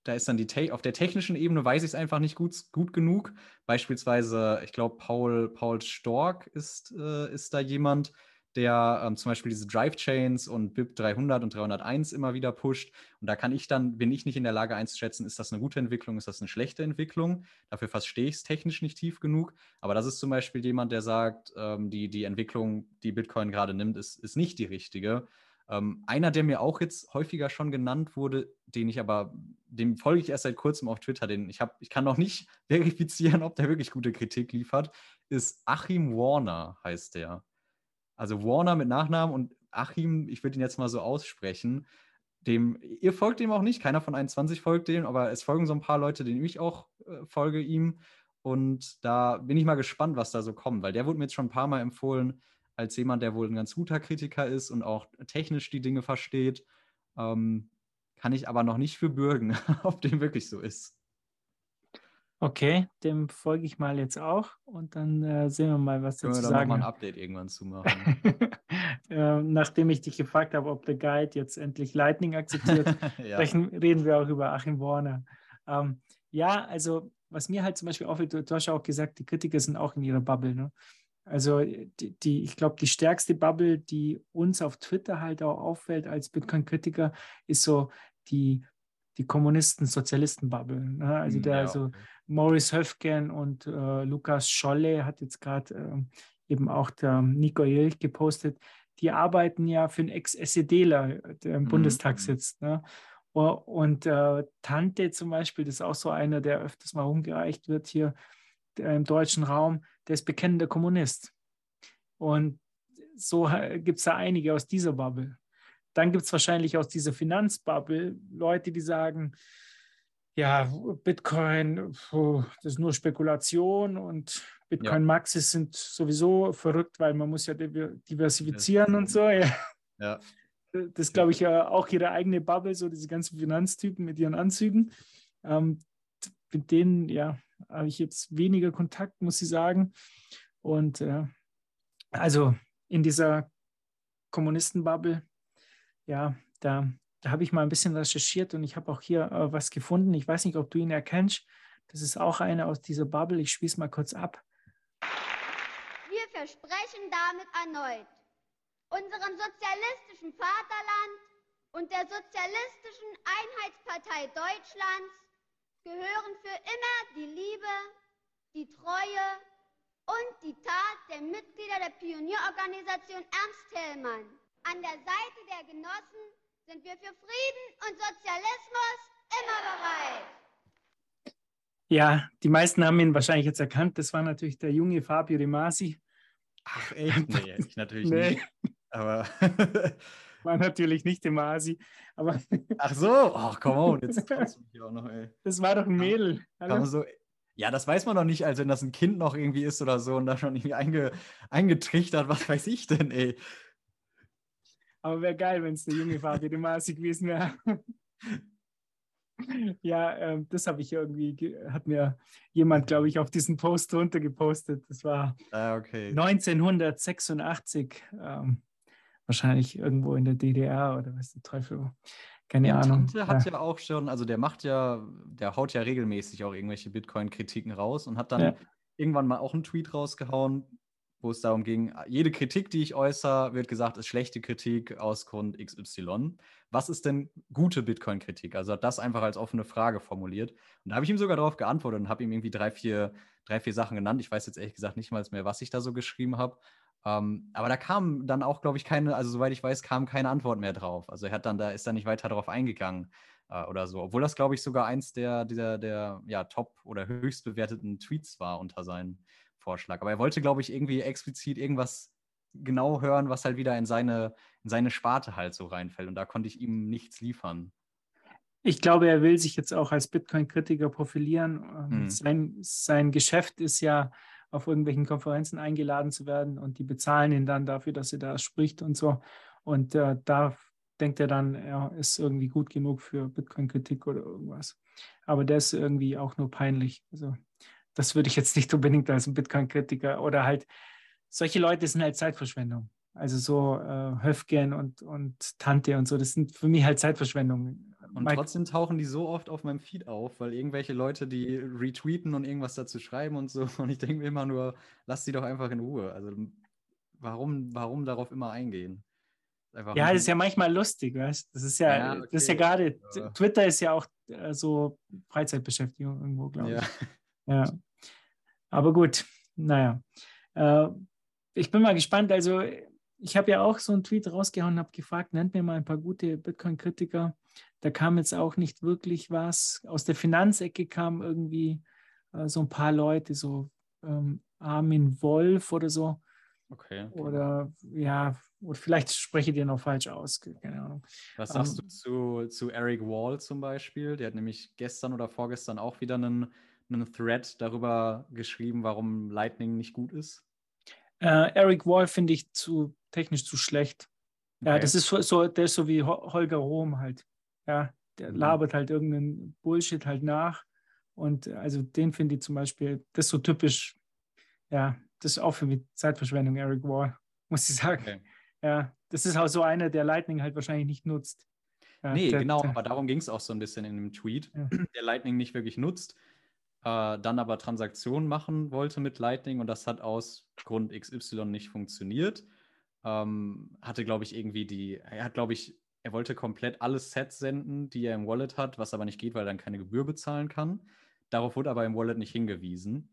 da ist dann die auf der technischen Ebene weiß ich es einfach nicht gut, gut genug. Beispielsweise, ich glaube, Paul, Paul Stork ist, äh, ist da jemand, der ähm, zum Beispiel diese Drive-Chains und BIP 300 und 301 immer wieder pusht. Und da kann ich dann, bin ich nicht in der Lage einzuschätzen, ist das eine gute Entwicklung, ist das eine schlechte Entwicklung. Dafür verstehe ich es technisch nicht tief genug. Aber das ist zum Beispiel jemand, der sagt, ähm, die, die Entwicklung, die Bitcoin gerade nimmt, ist, ist nicht die richtige. Ähm, einer, der mir auch jetzt häufiger schon genannt wurde, den ich aber, dem folge ich erst seit kurzem auf Twitter, den ich habe, ich kann noch nicht verifizieren, ob der wirklich gute Kritik liefert, ist Achim Warner, heißt der. Also Warner mit Nachnamen und Achim, ich würde ihn jetzt mal so aussprechen. Dem, ihr folgt dem auch nicht, keiner von 21 folgt dem, aber es folgen so ein paar Leute, denen ich auch äh, folge ihm. Und da bin ich mal gespannt, was da so kommt, weil der wurde mir jetzt schon ein paar Mal empfohlen, als jemand, der wohl ein ganz guter Kritiker ist und auch technisch die Dinge versteht. Ähm, kann ich aber noch nicht für bürgen, ob dem wirklich so ist. Okay, dem folge ich mal jetzt auch und dann äh, sehen wir mal, was Können dazu wir dann sagen. nochmal ein. Update irgendwann zu machen. äh, nachdem ich dich gefragt habe, ob der Guide jetzt endlich Lightning akzeptiert, ja. sprechen, reden wir auch über Achim Warner. Ähm, ja, also was mir halt zum Beispiel auffällt, du, du hast ja auch gesagt, die Kritiker sind auch in ihrer Bubble. Ne? Also die, die ich glaube, die stärkste Bubble, die uns auf Twitter halt auch auffällt als Bitcoin-Kritiker, ist so die, die Kommunisten-Sozialisten-Bubble. Ne? Also Hm, der ja, so okay. Maurice Höfgen und äh, Lukas Scholle hat jetzt gerade ähm, eben auch der Nico Jelch gepostet. Die arbeiten ja für einen Ex-SEDler, der im Mhm, Bundestag mhm. sitzt. Ne? Und äh, Tante zum Beispiel, das ist auch so einer, der öfters mal rumgereicht wird hier im deutschen Raum, der ist bekennender Kommunist. Und so gibt es da einige aus dieser Bubble. Dann gibt es wahrscheinlich aus dieser Finanzbubble Leute, die sagen, ja, Bitcoin, das ist nur Spekulation und Bitcoin Maxis sind sowieso verrückt, weil man muss ja diver- diversifizieren und so. Ja. Ja. Das glaube ich ja auch ihre eigene Bubble, so diese ganzen Finanztypen mit ihren Anzügen. Ähm, mit denen, ja, habe ich jetzt weniger Kontakt, muss ich sagen. Und äh, also in dieser Kommunistenbubble, ja, da, da habe ich mal ein bisschen recherchiert und ich habe auch hier äh, was gefunden. Ich weiß nicht, ob du ihn erkennst. Das ist auch einer aus dieser Bubble. Ich es mal kurz ab. versprechen damit erneut, unserem sozialistischen Vaterland und der Sozialistischen Einheitspartei Deutschlands gehören für immer die Liebe, die Treue und die Tat der Mitglieder der Pionierorganisation Ernst Thälmann. An der Seite der Genossen sind wir für Frieden und Sozialismus immer bereit. Ja, die meisten haben ihn wahrscheinlich jetzt erkannt. Das war natürlich der junge Fabio De Masi. Ach, echt? Nee, ich natürlich Nee. nicht. Aber. War natürlich nicht De Masi, aber Ach so, ach, come on, jetzt du mich auch noch, ey. das war doch ein Mädel. So, ja, das weiß man doch nicht, als wenn das ein Kind noch irgendwie ist oder so und da schon irgendwie einge, eingetrichtert, was weiß ich denn, ey. Aber wäre geil, wenn es der junge Fabio De Masi gewesen wäre. Ja, ähm, das habe ich irgendwie, ge- hat mir jemand, glaube ich, auf diesen Post drunter gepostet. Das war Ah, okay. 1986, ähm, wahrscheinlich irgendwo in der DDR oder was der Teufel. Keine Der Ahnung. Tante hat ja auch schon, also der macht ja, der haut ja regelmäßig auch irgendwelche Bitcoin-Kritiken raus und hat dann Ja. irgendwann mal auch einen Tweet rausgehauen, wo es darum ging, jede Kritik, die ich äußere, wird gesagt, ist schlechte Kritik aus Grund XY. Was ist denn gute Bitcoin-Kritik? Also hat das einfach als offene Frage formuliert. Und da habe ich ihm sogar darauf geantwortet und habe ihm irgendwie drei vier, drei, vier Sachen genannt. Ich weiß jetzt ehrlich gesagt nicht mal mehr, was ich da so geschrieben habe. Ähm, aber da kam dann auch, glaube ich, keine, also soweit ich weiß, kam keine Antwort mehr drauf. Also er hat dann da, ist da nicht weiter drauf eingegangen äh, oder so. Obwohl das, glaube ich, sogar eins der, dieser, der ja, top oder höchst bewerteten Tweets war unter seinem Vorschlag. Aber er wollte, glaube ich, irgendwie explizit irgendwas genau hören, was halt wieder in seine, in seine Sparte halt so reinfällt. Und da konnte ich ihm nichts liefern. Ich glaube, er will sich jetzt auch als Bitcoin-Kritiker profilieren. Ähm, Hm. Sein, sein Geschäft ist ja, auf irgendwelchen Konferenzen eingeladen zu werden und die bezahlen ihn dann dafür, dass er da spricht und so. Und äh, da denkt er dann, er ist irgendwie gut genug für Bitcoin-Kritik oder irgendwas. Aber der ist irgendwie auch nur peinlich. Also das würde ich jetzt nicht unbedingt als ein Bitcoin-Kritiker oder halt, solche Leute sind halt Zeitverschwendung. Also so äh, Höfgen und, und Tante und so, das sind für mich halt Zeitverschwendung. Und Mike- trotzdem tauchen die so oft auf meinem Feed auf, weil irgendwelche Leute die retweeten und irgendwas dazu schreiben und so. Und ich denke mir immer nur, lass die doch einfach in Ruhe. Also warum, warum darauf immer eingehen? Einfach Ja, das ist ja manchmal lustig, weißt Das ist ja, Ja, das ist ja okay. gerade, Ja. Twitter ist ja auch äh, so Freizeitbeschäftigung irgendwo, glaube ich. Ja. Aber gut, naja. Äh, ich bin mal gespannt. Also, ich habe ja auch so einen Tweet rausgehauen, habe gefragt, nennt mir mal ein paar gute Bitcoin-Kritiker. Da kam jetzt auch nicht wirklich was. Aus der Finanzecke kam irgendwie äh, so ein paar Leute, so ähm, Armin Wolf oder so. Okay. okay. Oder ja, oder vielleicht spreche ich den noch falsch aus, keine Ahnung. Was sagst ähm, du zu, zu Eric Wall zum Beispiel? Der hat nämlich gestern oder vorgestern auch wieder einen, einen Thread darüber geschrieben, warum Lightning nicht gut ist. Äh, Eric Wall finde ich zu technisch zu schlecht. Ja, Okay. das ist so, so, der ist so wie Ho- Holger Rohm halt. Ja, der Mhm. labert halt irgendeinen Bullshit halt nach. Und also den finde ich zum Beispiel, das ist so typisch, ja, das ist auch für mich Zeitverschwendung, Eric Wall, muss ich sagen. Okay. Ja, das ist auch so einer, der Lightning halt wahrscheinlich nicht nutzt. Ja, Nee, der, genau, Der, aber darum ging es auch so ein bisschen in dem Tweet, Ja. der Lightning nicht wirklich nutzt, äh, dann aber Transaktionen machen wollte mit Lightning und das hat aus Grund XY nicht funktioniert. Ähm, hatte, glaube ich, irgendwie die, er hat, glaube ich, er wollte komplett alle Sets senden, die er im Wallet hat, was aber nicht geht, weil er dann keine Gebühr bezahlen kann. Darauf wurde aber im Wallet nicht hingewiesen.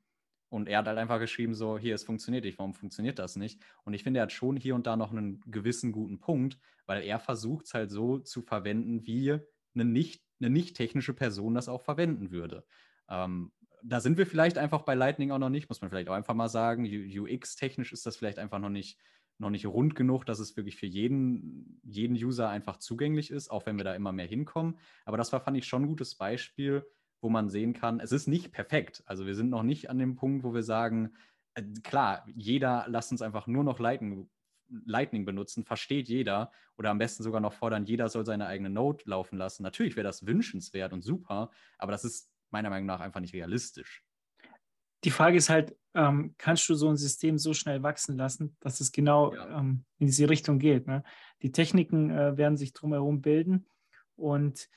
Und er hat halt einfach geschrieben, so, hier, es funktioniert nicht, warum funktioniert das nicht? Und ich finde, er hat schon hier und da noch einen gewissen guten Punkt, weil er versucht es halt so zu verwenden, wie eine nicht, eine nicht technische Person das auch verwenden würde. Ähm, da sind wir vielleicht einfach bei Lightning auch noch nicht, muss man vielleicht auch einfach mal sagen. UX-technisch ist das vielleicht einfach noch nicht, noch nicht rund genug, dass es wirklich für jeden, jeden User einfach zugänglich ist, auch wenn wir da immer mehr hinkommen. Aber das war, fand ich, schon ein gutes Beispiel, wo man sehen kann, es ist nicht perfekt. Also wir sind noch nicht an dem Punkt, wo wir sagen, äh, klar, jeder lasst uns einfach nur noch Lightning, Lightning benutzen, versteht jeder oder am besten sogar noch fordern, jeder soll seine eigene Node laufen lassen. Natürlich wäre das wünschenswert und super, aber das ist meiner Meinung nach einfach nicht realistisch. die Frage ist halt, ähm, kannst du so ein System so schnell wachsen lassen, dass es genau Ja. ähm, in diese Richtung geht? Ne? Die Techniken äh, werden sich drumherum bilden und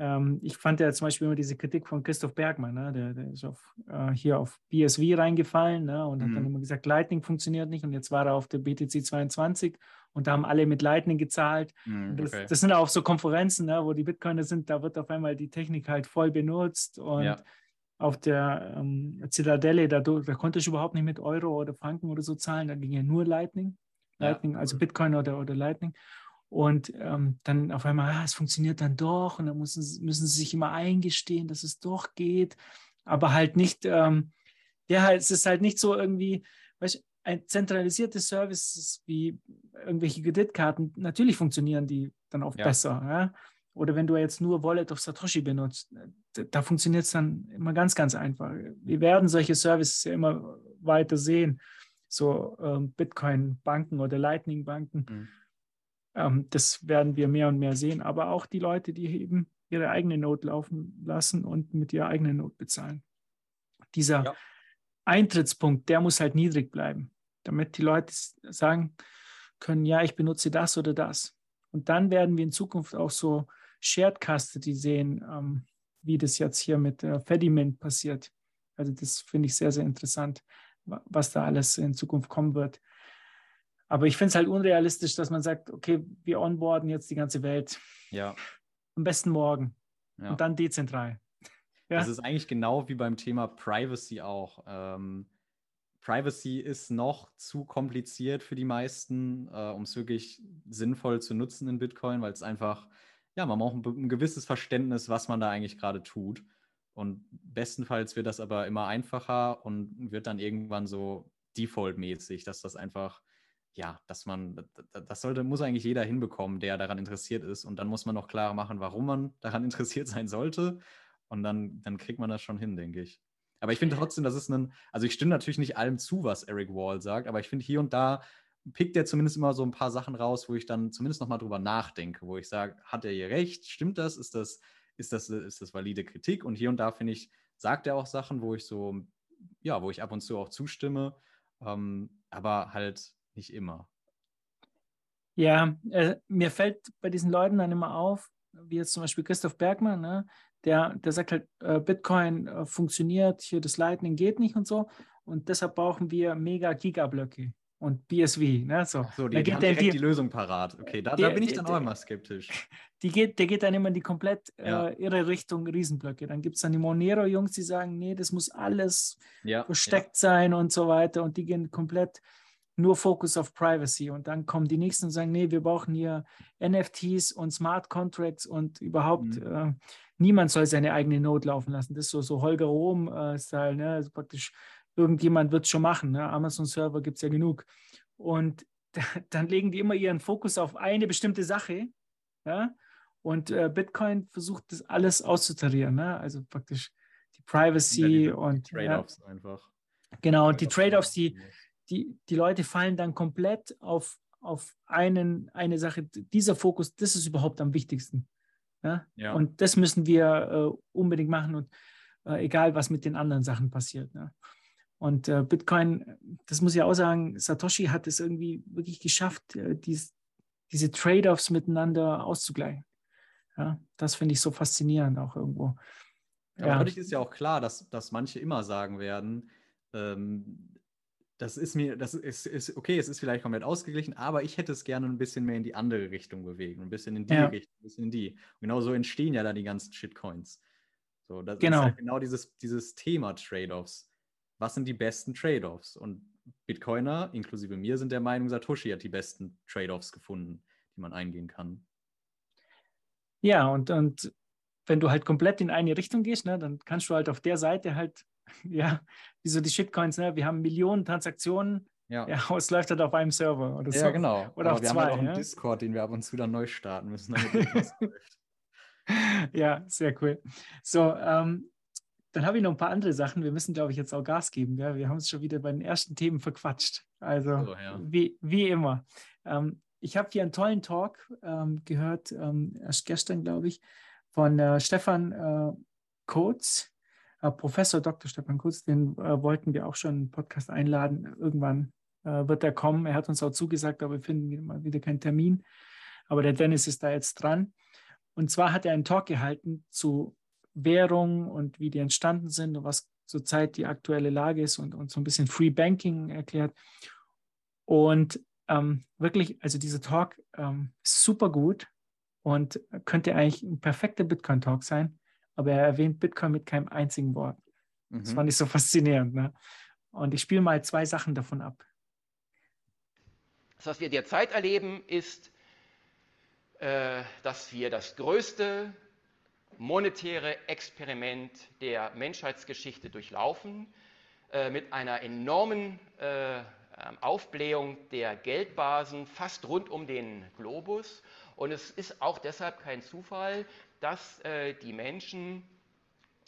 ähm, ich fand ja zum Beispiel immer diese Kritik von Christoph Bergmann, ne? der, der, ist auf, äh, hier auf BSV reingefallen ne? und hat dann Mhm. immer gesagt, Lightning funktioniert nicht und jetzt war er auf der BTC 22 und da haben alle mit Lightning gezahlt. Und das, okay. das sind auch so Konferenzen, ne, wo die Bitcoiner sind, da wird auf einmal die Technik halt voll benutzt und Ja. auf der ähm, Zitadelle, da, du- da konnte ich überhaupt nicht mit Euro oder Franken oder so zahlen, da ging ja nur Lightning, Ja, Lightning, also cool. Bitcoin oder, oder Lightning. Und ähm, dann auf einmal, ah, es funktioniert dann doch und dann müssen, sie- müssen sie sich immer eingestehen, dass es doch geht, aber halt nicht, ähm, ja, es ist halt nicht so irgendwie, weißt, zentralisiertes Services wie irgendwelche Kreditkarten, natürlich funktionieren die dann oft Ja. besser. Ja? Oder wenn du jetzt nur Wallet of Satoshi benutzt, da, da funktioniert es dann immer ganz, ganz einfach. Wir werden solche Services ja immer weiter sehen, so ähm, Bitcoin-Banken oder Lightning-Banken. Mhm. Ähm, das werden wir mehr und mehr sehen. Aber auch die Leute, die eben ihre eigene Note laufen lassen und mit ihrer eigenen Note bezahlen. Dieser Ja. Eintrittspunkt, der muss halt niedrig bleiben, damit die Leute sagen können, ja, ich benutze das oder das. Und dann werden wir in Zukunft auch so Shared Custody sehen, ähm, wie das jetzt hier mit äh, Fedimint passiert. Also das finde ich sehr, sehr interessant, wa- was da alles in Zukunft kommen wird. Aber ich finde es halt unrealistisch, dass man sagt, okay, wir onboarden jetzt die ganze Welt. Ja. Am besten morgen ja. und dann dezentral. Ja. Das ist eigentlich genau wie beim Thema Privacy auch. Ähm, Privacy ist noch zu kompliziert für die meisten, äh, um es wirklich sinnvoll zu nutzen in Bitcoin, weil es einfach, ja, man braucht ein, ein gewisses Verständnis, was man da eigentlich gerade tut. Und bestenfalls wird das aber immer einfacher und wird dann irgendwann so default-mäßig, dass das einfach, ja, dass man, das- das sollte, muss eigentlich jeder hinbekommen, der daran interessiert ist. Und dann muss man noch klar machen, warum man daran interessiert sein sollte. Und dann, dann kriegt man das schon hin, denke ich. Aber ich finde trotzdem, das ist ein, also ich stimme natürlich nicht allem zu, was Eric Wall sagt, aber ich finde hier und da pickt er zumindest immer so ein paar Sachen raus, wo ich dann zumindest nochmal drüber nachdenke, wo ich sage, hat er hier recht? Stimmt das? Ist das, ist das, ist das valide Kritik? Und hier und da finde ich, sagt er auch Sachen, wo ich so, ja, wo ich ab und zu auch zustimme, ähm, aber halt nicht immer. Ja, äh, mir fällt bei diesen Leuten dann immer auf, wie jetzt zum Beispiel Christoph Bergmann, ne, der, der sagt halt, äh, Bitcoin äh, funktioniert, hier das Lightning geht nicht und so. Und deshalb brauchen wir mega Gigablöcke und BSV. Ne, so. So, die, Da geht der- die- die Lösung parat. Okay, da, da Der- bin ich der- dann auch der- immer skeptisch. die geht, der geht dann immer in die komplett Ja. äh, irre Richtung Riesenblöcke. Dann gibt es dann die Monero-Jungs, die sagen, nee, das muss alles Ja, versteckt sein und so weiter. Und die gehen komplett nur Fokus auf Privacy. Und dann kommen die nächsten und sagen, nee, wir brauchen hier NFTs und Smart Contracts und überhaupt Mhm. äh, niemand soll seine eigene Node laufen lassen. Das ist so, so Holger Rom-Style, ne? Also praktisch irgendjemand wird es schon machen. Ne? Amazon-Server gibt es ja genug. Und dann legen die immer ihren Fokus auf eine bestimmte Sache. Ja? Und äh, Bitcoin versucht das alles auszutarieren. Ne? Also praktisch die Privacy Ja, diese- und die ja, Trade-offs einfach. genau, und die Trade-offs Trade-offs, die, die, die Leute fallen dann komplett auf, auf einen, eine Sache. Dieser Fokus, das ist überhaupt am wichtigsten. Ja? Ja. Und das müssen wir äh, unbedingt machen und äh, egal, was mit den anderen Sachen passiert. Ne? Und äh, Bitcoin, das muss ich auch sagen, Satoshi hat es irgendwie wirklich geschafft, äh, dies, diese Trade-offs miteinander auszugleichen. Ja? Das finde ich so faszinierend auch irgendwo. Aber Ja. dadurch ist ja auch klar, dass, dass manche immer sagen werden, ähm, das ist mir, das ist, ist okay, es ist vielleicht komplett ausgeglichen, aber ich hätte es gerne ein bisschen mehr in die andere Richtung bewegen, ein bisschen in die Ja. Richtung, ein bisschen in die. Und genau so entstehen ja da die ganzen Shitcoins. So, das Genau. ist halt genau dieses, dieses Thema Trade-offs. Was sind die besten Trade-offs? Und Bitcoiner, inklusive mir, sind der Meinung, Satoshi hat die besten Trade-offs gefunden, die man eingehen kann. Ja, und, und wenn du halt komplett in eine Richtung gehst, ne, dann kannst du halt auf der Seite halt, ja, wie so die Shitcoins, ne, wir haben Millionen Transaktionen, Ja, ja, es läuft halt auf einem Server oder so. ja genau. Oder Aber auf wir haben halt zwei, auch einen ja? Discord, den wir ab und zu dann neu starten müssen. Ja, sehr cool. So, ähm, dann habe ich noch ein paar andere Sachen. Wir müssen, glaube ich, jetzt auch Gas geben. Gell? Wir haben uns schon wieder bei den ersten Themen verquatscht. Also, So, ja. wie, wie immer. Ähm, ich habe hier einen tollen Talk ähm, gehört, ähm, erst gestern, glaube ich, von äh, Stefan äh, Kotz, Professor Dr. Stefan Kotz. Den äh, wollten wir auch schon einen Podcast einladen. Irgendwann äh, wird er kommen. Er hat uns auch zugesagt, aber wir finden mal wieder keinen Termin. Aber der Dennis ist da jetzt dran. Und zwar hat er einen Talk gehalten zu Währungen und wie die entstanden sind und was zurzeit die aktuelle Lage ist und, und so ein bisschen Free Banking erklärt. Und ähm, wirklich, also dieser Talk ähm, super gut und könnte eigentlich ein perfekter Bitcoin-Talk sein, aber er erwähnt Bitcoin mit keinem einzigen Wort. Mhm. Das fand ich so faszinierend. Ne? Und ich spiele mal zwei Sachen davon ab. Das, was wir derzeit erleben, ist, äh, dass wir das größte monetäre Experiment der Menschheitsgeschichte durchlaufen, äh, mit einer enormen äh, Aufblähung der Geldbasen fast rund um den Globus. Und es ist auch deshalb kein Zufall, dass äh, die Menschen,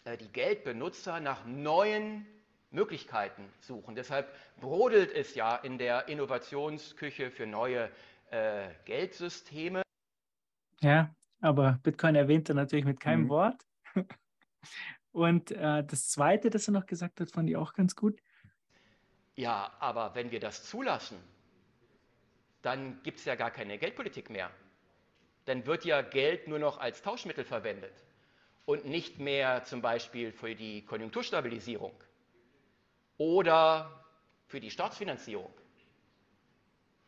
äh, die Geldbenutzer nach neuen Möglichkeiten suchen. Deshalb brodelt es ja in der Innovationsküche für neue äh, Geldsysteme. Ja, aber Bitcoin erwähnt er natürlich mit keinem mhm. Wort. Und äh, das Zweite, das er noch gesagt hat, fand ich auch ganz gut. Ja, aber wenn wir das zulassen, dann gibt es ja gar keine Geldpolitik mehr. Dann wird ja Geld nur noch als Tauschmittel verwendet und nicht mehr zum Beispiel für die Konjunkturstabilisierung oder für die Staatsfinanzierung.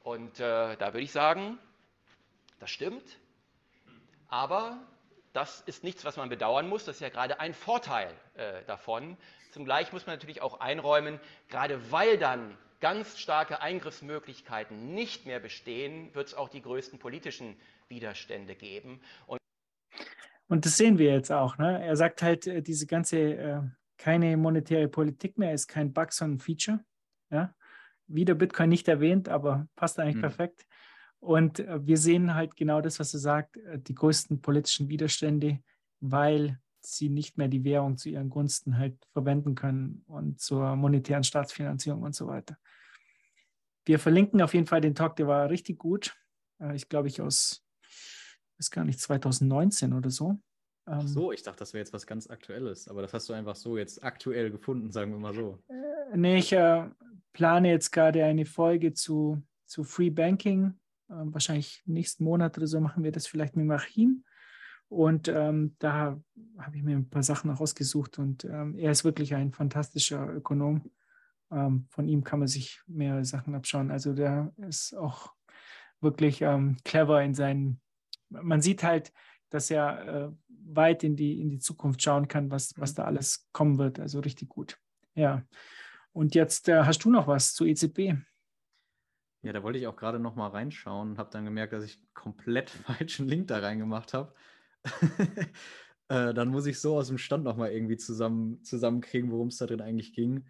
Und äh, da würde ich sagen, das stimmt, aber das ist nichts, was man bedauern muss. Das ist ja gerade ein Vorteil äh, davon. Zugleich muss man natürlich auch einräumen, gerade weil dann ganz starke Eingriffsmöglichkeiten nicht mehr bestehen, wird es auch die größten politischen Widerstände geben. Und, Und das sehen wir jetzt auch. Ne? Er sagt halt, äh, diese ganze äh, keine monetäre Politik mehr ist kein Bug, sondern ein Feature. Ja? Wieder Bitcoin nicht erwähnt, aber passt eigentlich mhm. perfekt. Und äh, wir sehen halt genau das, was er sagt, äh, die größten politischen Widerstände, weil sie nicht mehr die Währung zu ihren Gunsten halt verwenden können und zur monetären Staatsfinanzierung und so weiter. Wir verlinken auf jeden Fall den Talk, der war richtig gut. Äh, ich glaube, ich aus, weiß gar nicht, 2019 oder so. Ach ähm, so, ich dachte, das wäre jetzt was ganz Aktuelles, aber das hast du einfach so jetzt aktuell gefunden, sagen wir mal so. Nee, ich äh, plane jetzt gerade eine Folge zu, zu Free Banking ähm, wahrscheinlich nächsten Monat oder so machen wir das vielleicht mit Machim. Und ähm, da habe ich mir ein paar Sachen rausgesucht und ähm, er ist wirklich ein fantastischer Ökonom. Ähm, von ihm kann man sich mehrere Sachen abschauen. Also der ist auch wirklich ähm, clever in seinen, man sieht halt, dass er äh, weit in die, in die Zukunft schauen kann, was, was da alles kommen wird. Also richtig gut. Ja. Und jetzt äh, hast du noch was zu EZB? Ja, da wollte ich auch gerade noch mal reinschauen und habe dann gemerkt, dass ich komplett falschen Link da reingemacht habe. äh, dann muss ich so aus dem Stand noch mal irgendwie zusammen, zusammenkriegen, worum es da drin eigentlich ging.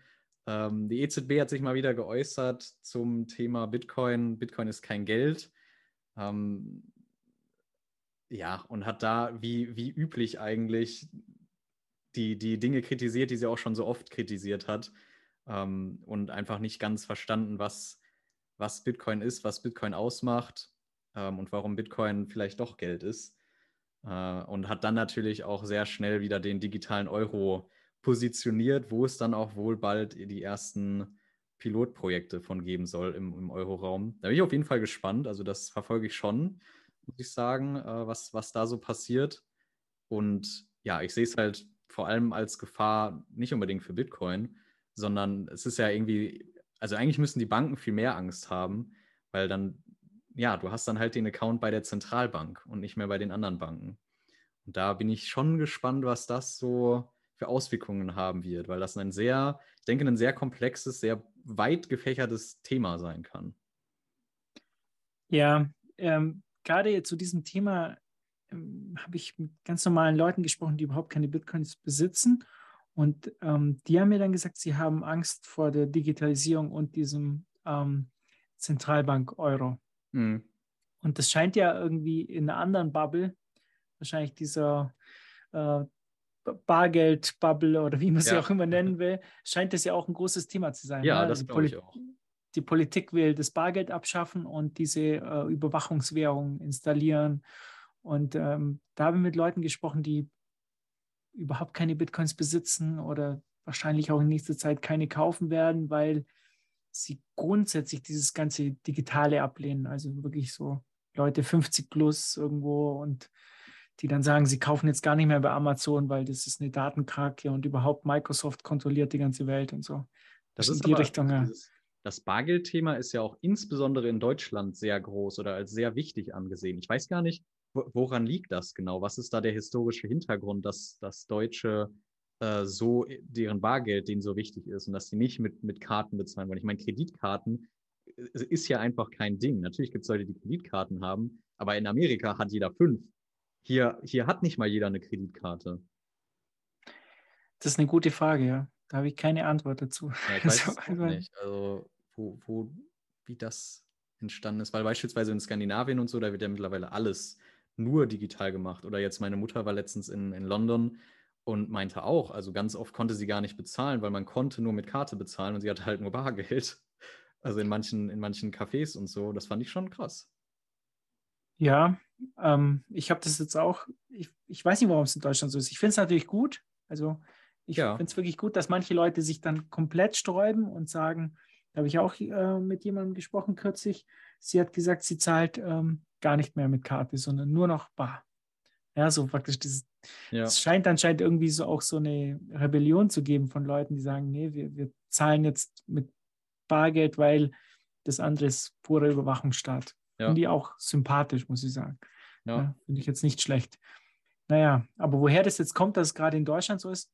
Ähm, die EZB hat sich mal wieder geäußert zum Thema Bitcoin. Bitcoin ist kein Geld. Ähm, ja, und hat da wie, wie üblich eigentlich die, die Dinge kritisiert, die sie auch schon so oft kritisiert hat. Ähm, und einfach nicht ganz verstanden, was was Bitcoin ist, was Bitcoin ausmacht ähm, und warum Bitcoin vielleicht doch Geld ist. Äh, und hat dann natürlich auch sehr schnell wieder den digitalen Euro positioniert, wo es dann auch wohl bald die ersten Pilotprojekte von geben soll im, im Euroraum. Da bin ich auf jeden Fall gespannt. Also das verfolge ich schon, muss ich sagen, äh, was, was da so passiert. Und ja, ich sehe es halt vor allem als Gefahr nicht unbedingt für Bitcoin, sondern es ist ja irgendwie also eigentlich müssen die Banken viel mehr Angst haben, weil dann, ja, du hast dann halt den Account bei der Zentralbank und nicht mehr bei den anderen Banken. Und da bin ich schon gespannt, was das so für Auswirkungen haben wird, weil das ein sehr, ich denke, ein sehr komplexes, sehr weit gefächertes Thema sein kann. Ja, ähm, gerade zu diesem Thema ähm, habe ich mit ganz normalen Leuten gesprochen, die überhaupt keine Bitcoins besitzen und ähm, die haben mir dann gesagt, sie haben Angst vor der Digitalisierung und diesem ähm, Zentralbank-Euro. Mhm. Und das scheint ja irgendwie in einer anderen Bubble, wahrscheinlich dieser äh, Bargeld-Bubble oder wie man sie ja. auch immer nennen will, scheint das ja auch ein großes Thema zu sein. Ja, ne? das glaube ich auch. Die Politik will das Bargeld abschaffen und diese äh, Überwachungswährung installieren. Und ähm, da habe ich mit Leuten gesprochen, die überhaupt keine Bitcoins besitzen oder wahrscheinlich auch in nächster Zeit keine kaufen werden, weil sie grundsätzlich dieses ganze Digitale ablehnen. Also wirklich so Leute 50 plus irgendwo und die dann sagen, sie kaufen jetzt gar nicht mehr bei Amazon, weil das ist eine Datenkrake und überhaupt Microsoft kontrolliert die ganze Welt und so. Das in ist die Richtung, ja. dieses- Das Bargeldthema ist ja auch insbesondere in Deutschland sehr groß oder als sehr wichtig angesehen. Ich weiß gar nicht, wo- woran liegt das genau? Was ist da der historische Hintergrund, dass, dass Deutsche äh, so deren Bargeld denen so wichtig ist und dass sie nicht mit, mit Karten bezahlen wollen? Ich meine, Kreditkarten äh, ist ja einfach kein Ding. Natürlich gibt es Leute, die Kreditkarten haben, aber in Amerika hat jeder fünf. Hier, hier hat nicht mal jeder eine Kreditkarte. Das ist eine gute Frage, ja. Da habe ich keine Antwort dazu. Ja, ich weiß also- nicht. Also, wo, wo, wie das entstanden ist. Weil beispielsweise in Skandinavien und so, da wird ja mittlerweile alles nur digital gemacht. Oder jetzt meine Mutter war letztens in, in London und meinte auch, also ganz oft konnte sie gar nicht bezahlen, weil man konnte nur mit Karte bezahlen und sie hatte halt nur Bargeld. Also in manchen, in manchen Cafés und so. Das fand ich schon krass. Ja, ähm, ich habe das jetzt auch, ich, ich weiß nicht, warum es in Deutschland so ist. Ich finde es natürlich gut. Also ich Ja. finde es wirklich gut, dass manche Leute sich dann komplett sträuben und sagen, da habe ich auch äh, mit jemandem gesprochen kürzlich. Sie hat gesagt, sie zahlt ähm, gar nicht mehr mit Karte, sondern nur noch bar. Ja, so praktisch dieses, Ja. es scheint anscheinend irgendwie so auch so eine Rebellion zu geben von Leuten, die sagen, nee, wir, wir zahlen jetzt mit Bargeld, weil das andere ist purer Überwachungsstaat. Ja. Finde ich auch sympathisch, muss ich sagen. Ja. Ja, Finde ich jetzt nicht schlecht. Naja, aber woher das jetzt kommt, dass es gerade in Deutschland so ist,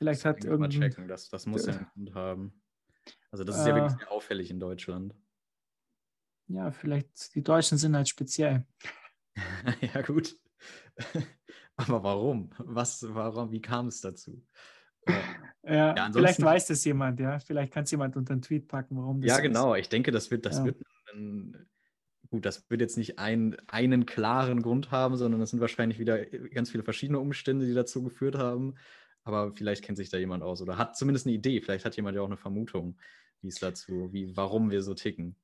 vielleicht hat Muss ich mal checken. Das, das muss ja einen Grund haben. Also das ist Äh. ja wirklich sehr auffällig in Deutschland. ja, vielleicht die Deutschen sind halt speziell. ja, gut. Aber warum? Was, warum, wie kam es dazu? Äh, Ja, ansonsten- vielleicht weiß das jemand, ja. Vielleicht kann es jemand unter einen Tweet packen, warum das Ja, genau. Ich denke, das wird, das Ja. wird ein, gut, das wird jetzt nicht ein, einen klaren Grund haben, sondern das sind wahrscheinlich wieder ganz viele verschiedene Umstände, die dazu geführt haben. Aber vielleicht kennt sich da jemand aus oder hat zumindest eine Idee. Vielleicht hat jemand ja auch eine Vermutung, wie es dazu, wie, warum wir so ticken.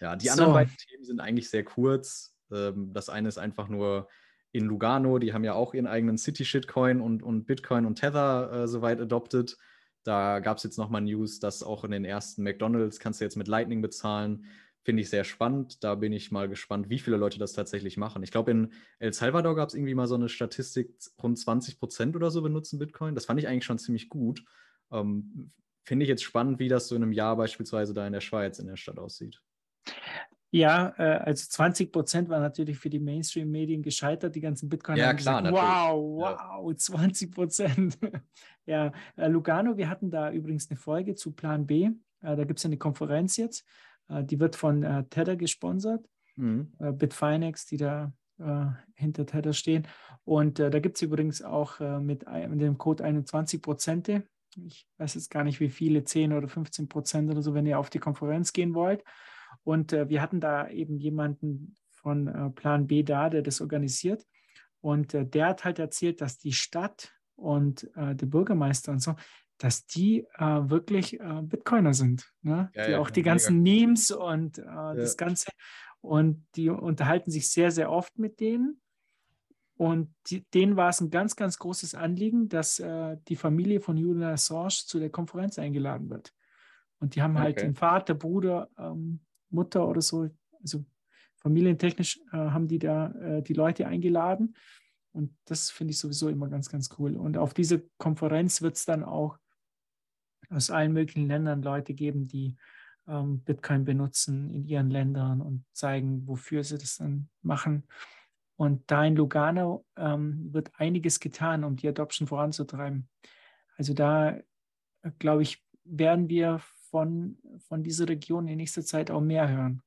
Ja, die anderen So. beiden Themen sind eigentlich sehr kurz. Ähm, das eine ist einfach nur in Lugano, die haben ja auch ihren eigenen City-Shitcoin und, und Bitcoin und Tether äh, soweit adopted. Da gab es jetzt nochmal News, dass auch in den ersten McDonalds kannst du jetzt mit Lightning bezahlen. Finde ich sehr spannend. Da bin ich mal gespannt, wie viele Leute das tatsächlich machen. Ich glaube, in El Salvador gab es irgendwie mal so eine Statistik, rund 20 Prozent oder so benutzen Bitcoin. Das fand ich eigentlich schon ziemlich gut. Ähm, Finde ich jetzt spannend, wie das so in einem Jahr beispielsweise da in der Schweiz in der Stadt aussieht. Ja, äh, also 20 Prozent war natürlich für die Mainstream-Medien gescheitert. Die ganzen Bitcoiner Ja, haben klar, gesagt, wow, wow, 20 Prozent. ja, äh, Lugano, wir hatten da übrigens eine Folge zu Plan B. Äh, da gibt es eine Konferenz jetzt. Äh, die wird von äh, Tether gesponsert. Mhm. äh, Bitfinex, die da hinter Tether stehen. Und da gibt es übrigens auch mit, mit dem Code 21 Prozente. Ich weiß jetzt gar nicht, wie viele, 10 oder 15 Prozent oder so, wenn ihr auf die Konferenz gehen wollt. Und wir hatten da eben jemanden von Plan B da, der das organisiert. Und der hat halt erzählt, dass die Stadt und äh, der Bürgermeister und so, dass die äh, wirklich äh, Bitcoiner sind. Ne? Ja, die ja, auch die mega ganzen Memes und äh, das Ganze. Und die unterhalten sich sehr, sehr oft mit denen. Und die, denen war es ein ganz, ganz großes Anliegen, dass äh, die Familie von Julian Assange zu der Konferenz eingeladen wird. Und die haben halt Okay. den Vater, Bruder, ähm, Mutter oder so, also familientechnisch äh, haben die da äh, die Leute eingeladen. Und das finde ich sowieso immer ganz, ganz cool. Und auf dieser Konferenz wird es dann auch aus allen möglichen Ländern Leute geben, die ähm, Bitcoin benutzen in ihren Ländern und zeigen, wofür sie das dann machen. Und da in Lugano ähm, wird einiges getan, um die Adoption voranzutreiben. Also da, äh, glaube ich, werden wir von, von dieser Region in nächster Zeit auch mehr hören.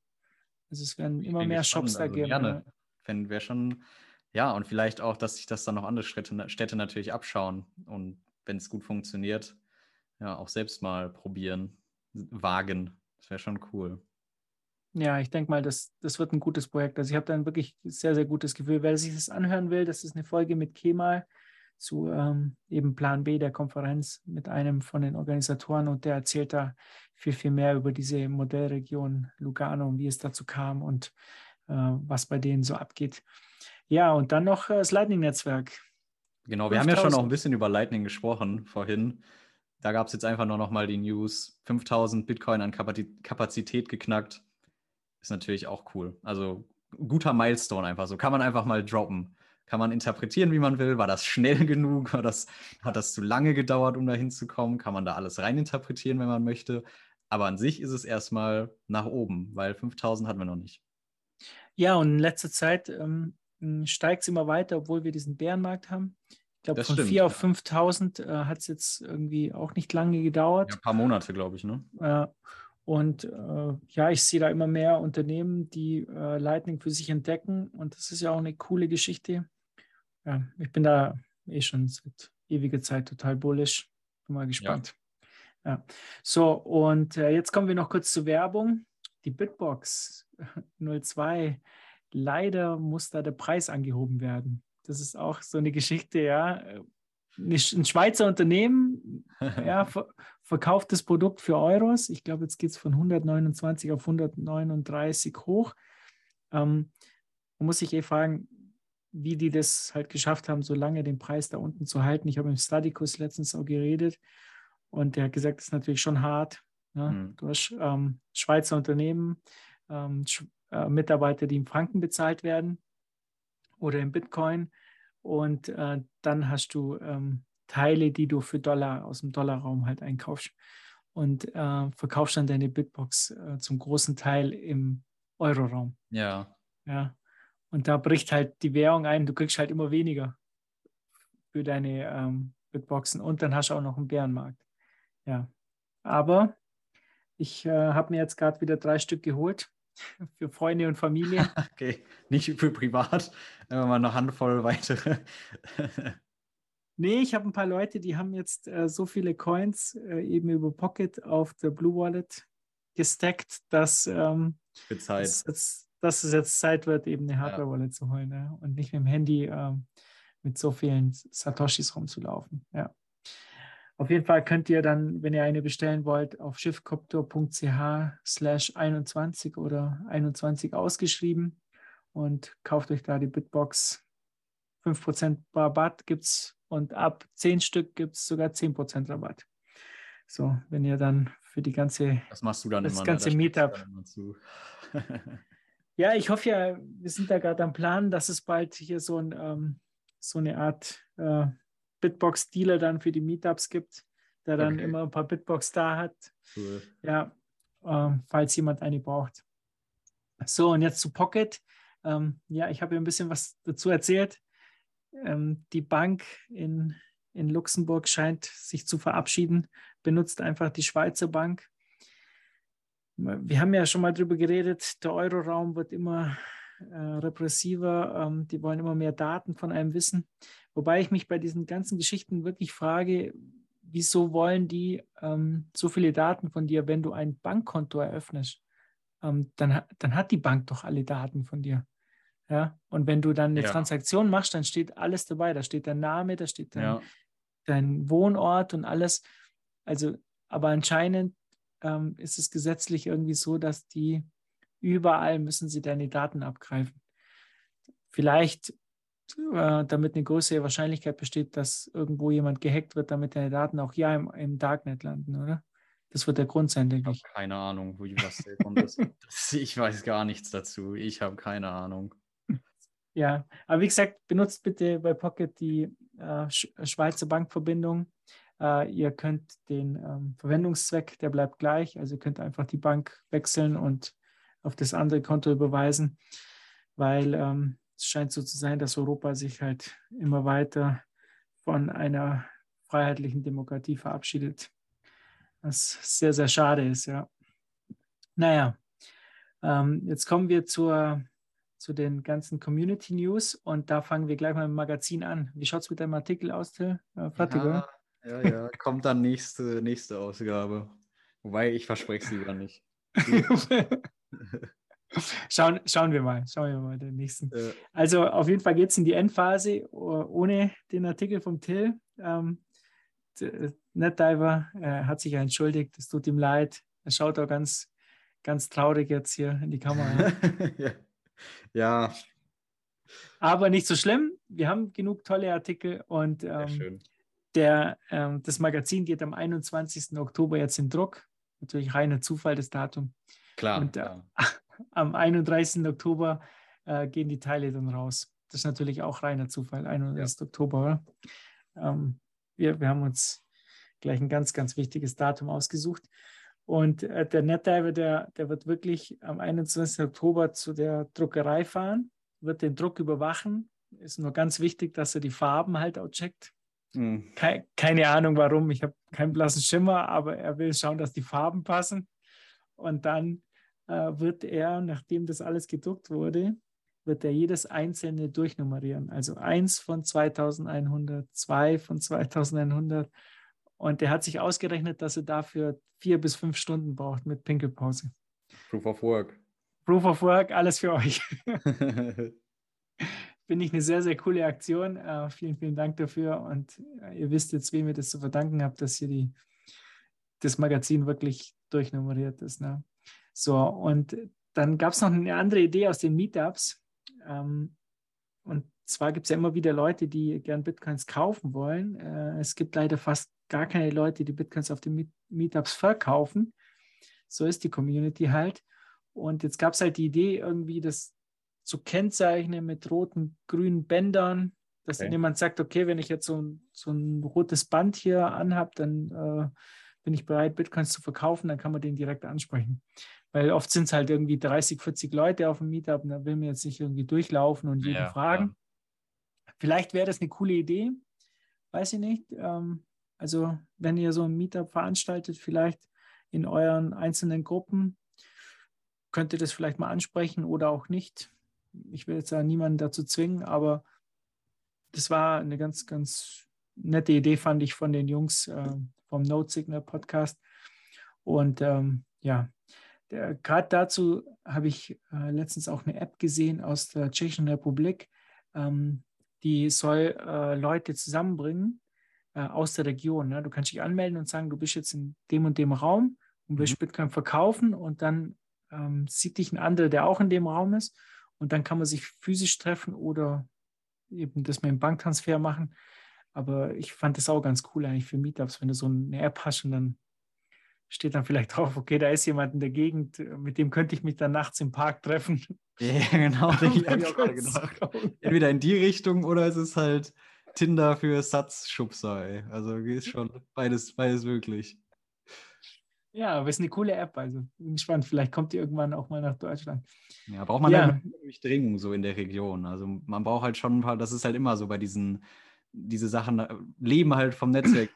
Also es werden immer mehr Shops da also geben. Gerne. Wenn wir schon, ja, und vielleicht auch, dass sich das dann noch andere Städte, Städte natürlich abschauen und wenn es gut funktioniert, ja, auch selbst mal probieren, wagen. Das wäre schon cool. Ja, ich denke mal, das, das wird ein gutes Projekt. Also ich habe da ein wirklich sehr, sehr gutes Gefühl. Wer sich das anhören will, das ist eine Folge mit Kemal zu ähm, eben Plan B der Konferenz mit einem von den Organisatoren und der erzählt da viel, viel mehr über diese Modellregion Lugano und wie es dazu kam und äh, was bei denen so abgeht. Ja, und dann noch äh, das Lightning-Netzwerk. Genau, wir haben ja schon 5000. auch ein bisschen über Lightning gesprochen vorhin. Da gab es jetzt einfach nur noch mal die News. 5000 Bitcoin an Kapazität geknackt. Ist natürlich auch cool. Also guter Milestone einfach so. Kann man einfach mal droppen. kann man interpretieren, wie man will. War das schnell genug? War das, hat das zu lange gedauert, um da hinzukommen? Kann man da alles reininterpretieren, wenn man möchte? Aber an sich ist es erstmal nach oben, weil 5000 hatten wir noch nicht. Ja, und in letzter Zeit ähm, steigt es immer weiter, obwohl wir diesen Bärenmarkt haben. Glaube, von 4 auf 5000 äh, hat es jetzt irgendwie auch nicht lange gedauert. Ja, ein paar Monate, glaube ich. Ne? Äh, und äh, ja, ich sehe da immer mehr Unternehmen, die äh, Lightning für sich entdecken. Und das ist ja auch eine coole Geschichte. Ja, ich bin da eh schon seit ewiger Zeit total bullish. Bin mal gespannt. Ja. ja. So, und äh, jetzt kommen wir noch kurz zur Werbung. Die Bitbox 02. Leider muss da der Preis angehoben werden. Das ist auch so eine Geschichte, ja. Ein Schweizer Unternehmen ja, ver verkauft das Produkt für Euros. Ich glaube, jetzt geht es von 129 auf 139 hoch. Ähm, man muss sich eh fragen, wie die das halt geschafft haben, so lange den Preis da unten zu halten. Ich habe mit Stadicus letztens auch geredet und der hat gesagt, das ist natürlich schon hart. Ne? Mhm. Du hast ähm, Schweizer Unternehmen, ähm, äh, Mitarbeiter, die in Franken bezahlt werden oder in Bitcoin und äh, dann hast du ähm, Teile, die du für Dollar aus dem Dollarraum halt einkaufst und äh, verkaufst dann deine Bitbox äh, zum großen Teil im Euroraum. Ja. Ja. Und da bricht halt die Währung ein, du kriegst halt immer weniger für deine ähm, Bitboxen und dann hast du auch noch einen Bärenmarkt. Ja. Aber ich äh, habe mir jetzt gerade wieder drei Stück geholt für Freunde und Familie. okay, nicht für privat, aber mal eine Handvoll weitere. nee, ich habe ein paar Leute, die haben jetzt äh, so viele Coins äh, eben über Pocket auf der Blue Wallet gestackt, dass ähm, Zeit. Dass, dass es jetzt Zeit wird, eben eine Hardware-Wallet ja. zu holen ne? und nicht mit dem Handy ähm, mit so vielen Satoshis rumzulaufen. Ja. Auf jeden Fall könnt ihr dann, wenn ihr eine bestellen wollt, auf schiffcopter.ch slash 21 oder 21 ausgeschrieben und kauft euch da die Bitbox. 5% Rabatt gibt es und ab 10 Stück gibt es sogar 10% Rabatt. So, wenn ihr dann für die ganze, das machst du dann das immer, ne? ganze ne? Meetup. ja, ich hoffe ja, wir sind da gerade am Plan, dass es bald hier so, ein, ähm, so eine Art äh, Bitbox-Dealer dann für die Meetups gibt, der dann okay. immer ein paar Bitbox da hat. Cool. Ja, ähm, falls jemand eine braucht. So, und jetzt zu Pocket. Ähm, ja, ich habe ja ein bisschen was dazu erzählt. Ähm, die Bank in, in Luxemburg scheint sich zu verabschieden, benutzt einfach die Schweizer Bank. Wir haben ja schon mal darüber geredet, der Euroraum wird immer äh, repressiver, ähm, die wollen immer mehr Daten von einem wissen. Wobei ich mich bei diesen ganzen Geschichten wirklich frage, wieso wollen die ähm, so viele Daten von dir, wenn du ein Bankkonto eröffnest? Ähm, dann, dann hat die Bank doch alle Daten von dir. Ja, und wenn du dann eine ja. Transaktion machst, dann steht alles dabei. Da steht dein Name, da steht dein, ja. dein Wohnort und alles. Also, aber anscheinend ähm, ist es gesetzlich irgendwie so, dass die überall müssen sie deine Daten abgreifen. Vielleicht äh, damit eine größere Wahrscheinlichkeit besteht, dass irgendwo jemand gehackt wird, damit deine Daten auch ja im, im Darknet landen, oder? Das wird der Grund sein, denke ich. Ich habe keine Ahnung, wie was kommt. ich weiß gar nichts dazu. Ich habe keine Ahnung. Ja, aber wie gesagt, benutzt bitte bei Pocket die äh, Schweizer Bankverbindung. Äh, ihr könnt den ähm, Verwendungszweck, der bleibt gleich. Also ihr könnt einfach die Bank wechseln und auf das andere Konto überweisen, weil ähm, es scheint so zu sein, dass Europa sich halt immer weiter von einer freiheitlichen Demokratie verabschiedet. Was sehr, sehr schade ist, ja. Naja, ähm, jetzt kommen wir zur, zu den ganzen Community News und da fangen wir gleich mal im Magazin an. Wie schaut es mit deinem Artikel aus, Till? Äh, fertig, ja, Ja, ja, kommt dann nächste, nächste Ausgabe. Wobei ich verspreche es lieber nicht. Schauen, schauen wir mal, schauen wir mal den nächsten. Ja. Also auf jeden Fall geht es in die Endphase ohne den Artikel vom Till. Ähm, NetDiver äh, hat sich ja entschuldigt, es tut ihm leid. Er schaut auch ganz, ganz traurig jetzt hier in die Kamera. ja. ja. Aber nicht so schlimm. Wir haben genug tolle Artikel und ähm, der, ähm, das Magazin geht am 21. Oktober jetzt in Druck. Natürlich reiner Zufall, das Datum. Klar. Und, äh, am 31. Oktober äh, gehen die Teile dann raus. das ist natürlich auch reiner Zufall, 31. Ja. Oktober. Oder? Ähm, wir, wir haben uns gleich ein ganz, ganz wichtiges Datum ausgesucht. Und äh, der NetDiver, der, der wird wirklich am 21. Oktober zu der Druckerei fahren, wird den Druck überwachen. Ist nur ganz wichtig, dass er die Farben halt auch checkt. Mhm. Keine, keine Ahnung warum, ich habe keinen blassen Schimmer, aber er will schauen, dass die Farben passen. Und dann wird er, nachdem das alles gedruckt wurde, wird er jedes einzelne durchnummerieren. Also eins von 2100, zwei von 2100. Und er hat sich ausgerechnet, dass er dafür vier bis fünf Stunden braucht mit Pinkelpause. Proof of Work. Proof of Work, alles für euch. Finde ich eine sehr, sehr coole Aktion. Uh, vielen, vielen Dank dafür. Und uh, ihr wisst jetzt, wem ihr das zu verdanken habt, dass hier die, das Magazin wirklich durchnummeriert ist. Ne? So, und dann gab es noch eine andere Idee aus den Meetups. Ähm, und zwar gibt es ja immer wieder Leute, die gern Bitcoins kaufen wollen. Äh, es gibt leider fast gar keine Leute, die Bitcoins auf den Meetups verkaufen. So ist die Community halt. Und jetzt gab es halt die Idee, irgendwie das zu kennzeichnen mit roten, grünen Bändern, dass okay. dann jemand sagt, okay, wenn ich jetzt so ein, so ein rotes Band hier anhabe, dann äh, bin ich bereit, Bitcoins zu verkaufen, dann kann man den direkt ansprechen. Weil oft sind es halt irgendwie 30, 40 Leute auf dem Meetup und da will man jetzt nicht irgendwie durchlaufen und jeden ja, fragen. Ja. Vielleicht wäre das eine coole Idee, weiß ich nicht. Ähm, also wenn ihr so ein Meetup veranstaltet, vielleicht in euren einzelnen Gruppen, könnt ihr das vielleicht mal ansprechen oder auch nicht. Ich will jetzt ja niemanden dazu zwingen, aber das war eine ganz, ganz nette Idee, fand ich von den Jungs äh, vom Note Signal Podcast. Und ähm, ja, gerade dazu habe ich äh, letztens auch eine App gesehen aus der Tschechischen Republik, ähm, die soll äh, Leute zusammenbringen äh, aus der Region. Ne? Du kannst dich anmelden und sagen, du bist jetzt in dem und dem Raum und willst mhm. Bitcoin verkaufen und dann ähm, sieht dich ein anderer, der auch in dem Raum ist und dann kann man sich physisch treffen oder eben das mit dem Banktransfer machen. Aber ich fand das auch ganz cool eigentlich für Meetups, wenn du so eine App hast und dann steht dann vielleicht drauf, okay, da ist jemand in der Gegend, mit dem könnte ich mich dann nachts im Park treffen. Ja, genau. Entweder in die Richtung oder es ist halt Tinder für Satzschubser, Also ist schon beides, beides möglich. Ja, aber es ist eine coole App, also bin gespannt. Vielleicht kommt die irgendwann auch mal nach Deutschland. Ja, braucht man ja eine Durchdringung so in der Region. Also man braucht halt schon ein paar, das ist halt immer so bei diesen, diese Sachen, äh, leben halt vom Netzwerk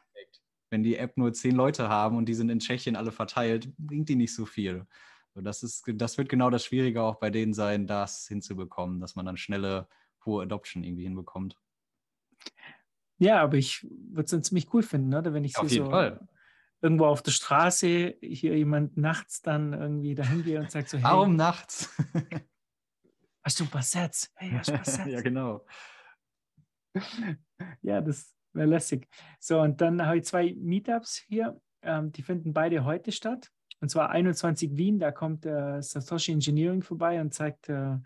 wenn die App nur zehn Leute haben und die sind in Tschechien alle verteilt, bringt die nicht so viel. So, das, ist, das wird genau das Schwierige auch bei denen sein, das hinzubekommen, dass man dann schnelle, hohe Adoption irgendwie hinbekommt. Ja, aber ich würde es dann ziemlich cool finden, oder? wenn ich auf jeden so Fall. irgendwo auf der Straße hier jemand nachts dann irgendwie dahin gehe und sagt so, hey, Warum nachts? hast du ein paar Sets? Hey, hast du ein paar Sets? ja, genau. Ja, das, Wäre lässig. So, und dann habe ich zwei Meetups hier. Ähm, die finden beide heute statt. Und zwar 21 Wien, da kommt äh, Satoshi Engineering vorbei und zeigt äh,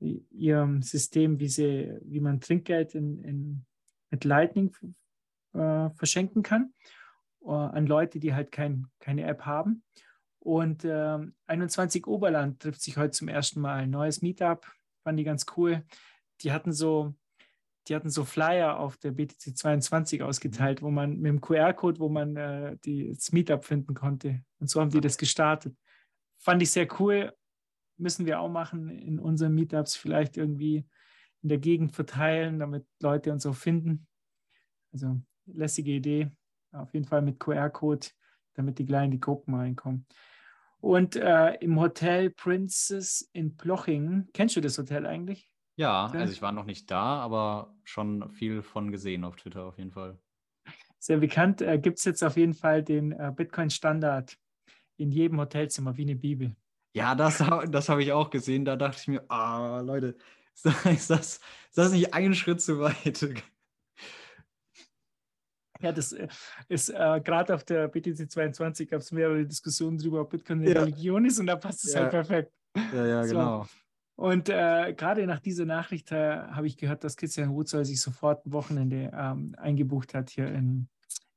ihr System, wie, sie, wie man Trinkgeld in, in, mit Lightning äh, verschenken kann äh, an Leute, die halt kein, keine App haben. Und 21 ähm, Oberland trifft sich heute zum ersten Mal. Neues Meetup, fand ich ganz cool. Die hatten so die hatten so Flyer auf der BTC 22 ausgeteilt, wo man mit dem QR-Code, wo man äh, die, das Meetup finden konnte. Und so haben die das gestartet. Fand ich sehr cool. Müssen wir auch machen in unseren Meetups, vielleicht irgendwie in der Gegend verteilen, damit Leute uns auch finden. Also lässige Idee. Auf jeden Fall mit QR-Code, damit die Kleinen in die Gruppen reinkommen. Und äh, im Hotel Princess in Ploching, kennst du das Hotel eigentlich? Ja, also ich war noch nicht da, aber schon viel von gesehen auf Twitter auf jeden Fall. Sehr bekannt äh, gibt es jetzt auf jeden Fall den äh, Bitcoin-Standard in jedem Hotelzimmer, wie eine Bibel. Ja, das, das habe ich auch gesehen. Da dachte ich mir, ah, Leute, ist das, ist das, nicht ein Schritt zu weit? Ja, das äh, ist äh, gerade auf der BTC 22 gab es mehrere Diskussionen darüber, ob Bitcoin eine ja. Religion ist und da passt es halt ja. halt perfekt. Ja, ja, so. genau. Und äh, gerade nach dieser Nachricht äh, habe ich gehört, dass Christian Rutzoll sich sofort ein Wochenende ähm, eingebucht hat hier in,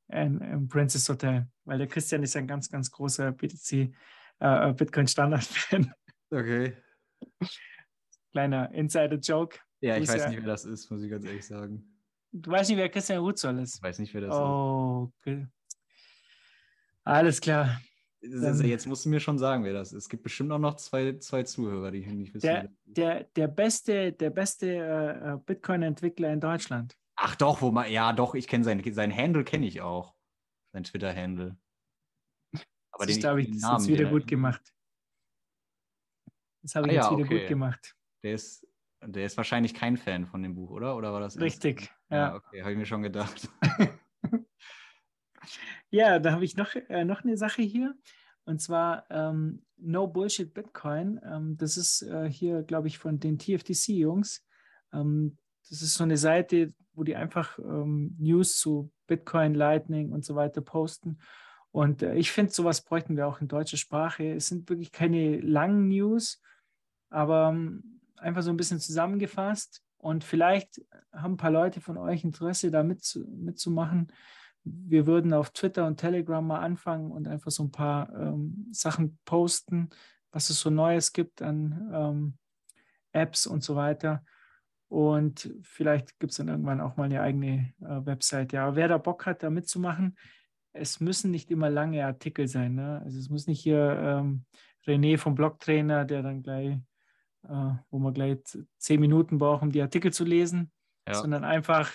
in, im Princess Hotel, weil der Christian ist ein ganz, ganz großer BTC äh, Bitcoin Standard Fan. Okay. Kleiner Insider-Joke. Ja, ich weiß ja- nicht, wer das ist, muss ich ganz ehrlich sagen. Du weißt nicht, wer Christian Rutzol ist. Ich weiß nicht, wer das Oh, okay. Alles klar. Jetzt musst du mir schon sagen, wer das ist. Es gibt bestimmt auch noch zwei, zwei Zuhörer, die nicht wissen. Der, der, der beste, der beste äh, äh, Bitcoin-Entwickler in Deutschland. Ach doch, wo man, ja doch, ich kenne seinen, sein Handle kenne ich auch. Sein Twitter-Handle. Aber das glaube ich, den das Namen, ist wieder den- gut gemacht. Das habe ich Ah jetzt ja, wieder okay. gut gemacht. Der ist, der ist wahrscheinlich kein Fan von dem Buch, oder? Oder war das? Richtig, Ja, ja. okay, habe ich mir schon gedacht. Ja, da habe ich noch, äh, noch eine Sache hier. Und zwar ähm, No Bullshit Bitcoin. Ähm, das ist äh, hier, glaube ich, von den TFTC-Jungs. Ähm, das ist so eine Seite, wo die einfach ähm, News zu Bitcoin, Lightning und so weiter posten. Und äh, ich finde, sowas bräuchten wir auch in deutscher Sprache. Es sind wirklich keine langen News, aber ähm, einfach so ein bisschen zusammengefasst. Und vielleicht haben ein paar Leute von euch Interesse, da mitzu mitzumachen. Wir würden auf Twitter und Telegram mal anfangen und einfach so ein paar ähm, Sachen posten, was es so Neues gibt an ähm, Apps und so weiter. Und vielleicht gibt es dann irgendwann auch mal eine eigene äh, Website. Ja, aber wer da Bock hat, da mitzumachen, es müssen nicht immer lange Artikel sein. Ne? Also es muss nicht hier ähm, René vom Blogtrainer, der dann gleich, äh, wo wir gleich zehn Minuten brauchen, um die Artikel zu lesen, Ja. sondern einfach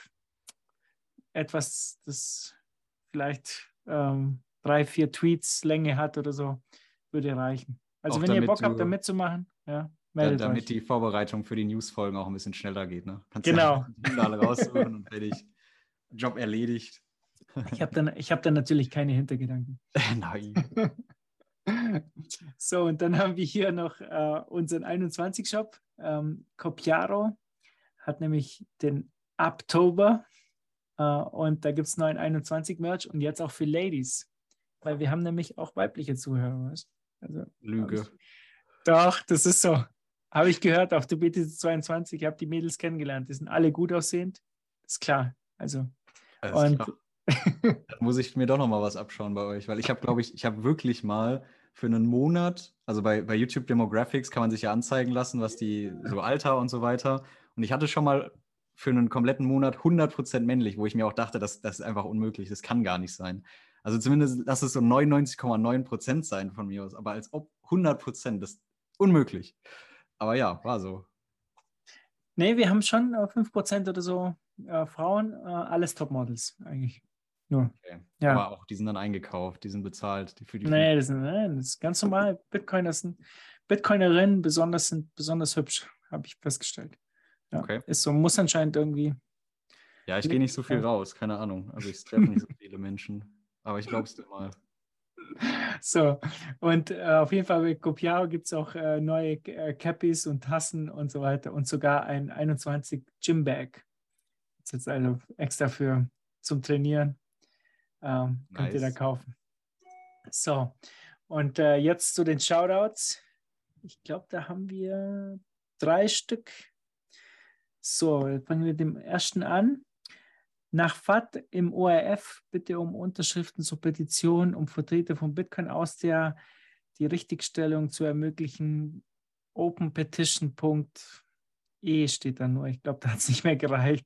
etwas, das vielleicht ähm, drei, vier Tweets Länge hat oder so, würde reichen. Also Auch wenn ihr damit Bock habt, da mitzumachen, ja, meldet damit euch. die Vorbereitung für die Newsfolgen auch ein bisschen schneller geht. Ne? Kannst Genau. Ja alle raussuchen und fertig. Job erledigt. Ich habe dann, ich hab dann natürlich keine Hintergedanken. Nein. So, und dann haben wir hier noch äh, unseren 21-Shop. Ähm, Copiaro hat nämlich den Oktober äh, und da gibt es neuen 21-Merch und jetzt auch für Ladies, weil wir haben nämlich auch weibliche Zuhörer. Also, Lüge. Ich- Doch, das ist so. Habe ich gehört auf der BTC 22. Ich habe die Mädels kennengelernt. Die sind alle gut aussehend. ist klar. Also, Alles und klar. Muss ich mir doch noch mal was abschauen bei euch, weil ich habe, glaube ich, ich habe wirklich mal für einen Monat, also bei, bei YouTube Demographics kann man sich ja anzeigen lassen, was die, so Alter und so weiter. Und ich hatte schon mal für einen kompletten Monat 100% männlich, wo ich mir auch dachte, das, das ist einfach unmöglich, das kann gar nicht sein. Also zumindest lass es so 99,9% sein von mir aus, aber als ob 100%, das ist unmöglich. Aber ja, war so. nee, wir haben schon äh, 5% oder so äh, Frauen, äh, alles Topmodels eigentlich. Nur. Okay. Ja. Aber auch die sind dann eingekauft, die sind bezahlt. Die für die Nee, das, ist- nee, das ist ganz normal. Bitcoiner sind, Bitcoinerinnen besonders sind besonders hübsch, habe ich festgestellt. Ja, Okay. Ist so, muss anscheinend irgendwie. Ja, ich gehe nicht so viel raus, keine Ahnung. Also ich treffe nicht so viele Menschen. Aber ich glaube es dir mal. So, und äh, auf jeden Fall bei Copiao gibt es auch äh, neue äh, Cappies und Tassen und so weiter und sogar ein 21 Gym Bag. Das ist jetzt also extra für zum Trainieren. Ähm, Könnt ihr da Nice. kaufen. So, und äh, jetzt zu den Shoutouts. Ich glaube, da haben wir drei Stück. So, jetzt fangen wir mit dem ersten an. Nach FAT im ORF bitte um Unterschriften zur Petition, um Vertreter von Bitcoin aus der die Richtigstellung zu ermöglichen. openpetition.e steht da nur. Ich glaube, da hat es nicht mehr gereicht.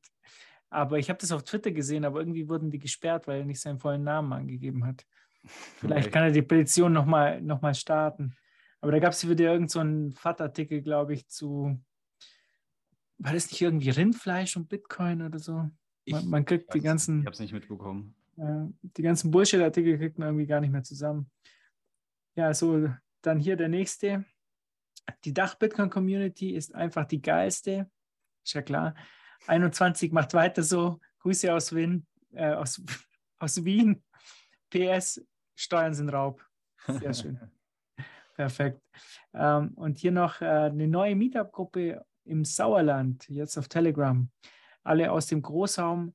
Aber ich habe das auf Twitter gesehen, aber irgendwie wurden die gesperrt, weil er nicht seinen vollen Namen angegeben hat. Vielleicht kann er die Petition nochmal noch mal starten. Aber da gab es wieder irgendeinen so FAT-Artikel, glaube ich, zu. War das nicht irgendwie Rindfleisch und Bitcoin oder so? Man, man kriegt die ganzen. Ich habe es nicht mitbekommen. Äh, die ganzen Bullshit-Artikel kriegt man irgendwie gar nicht mehr zusammen. Ja, so, dann hier der nächste. Die Dach-Bitcoin-Community ist einfach die geilste. Ist ja klar. 21 macht weiter so. Grüße aus Wien. Äh, aus, aus Wien. PS, Steuern sind Raub. Sehr schön. Perfekt. Ähm, und hier noch äh, eine neue Meetup-Gruppe im Sauerland, jetzt auf Telegram. Alle aus dem Großraum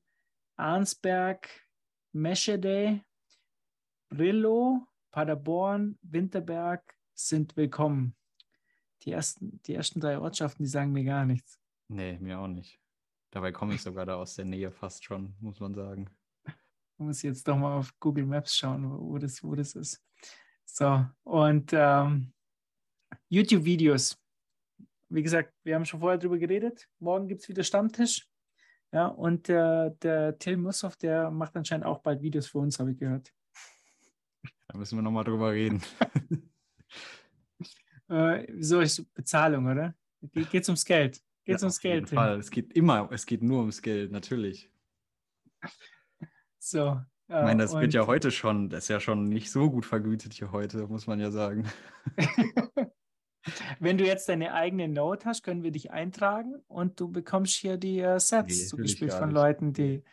Arnsberg, Meschede, Brillo, Paderborn, Winterberg sind willkommen. Die ersten, die ersten drei Ortschaften, die sagen mir gar nichts. Nee, mir auch nicht. Dabei komme ich sogar da aus der Nähe fast schon, muss man sagen. Ich muss jetzt doch mal auf Google Maps schauen, wo, das, wo das ist. So, und ähm, YouTube-Videos. Wie gesagt, wir haben schon vorher drüber geredet. Morgen gibt es wieder Stammtisch. Ja, und äh, der Till Mussoff, der macht anscheinend auch bald Videos für uns, habe ich gehört. Da müssen wir nochmal drüber reden. Äh, so ist Bezahlung, oder? Ge geht's ums Geld? Geht's Ja, ums auf jeden Geld? Es geht immer, es geht nur ums Geld, natürlich. So. Ich meine, das wird ja heute schon, das ist ja schon nicht so gut vergütet hier heute, muss man ja sagen. Wenn du jetzt deine eigene Note hast, können wir dich eintragen und du bekommst hier die äh, Sets Nee, zugespielt von nicht. Leuten, die,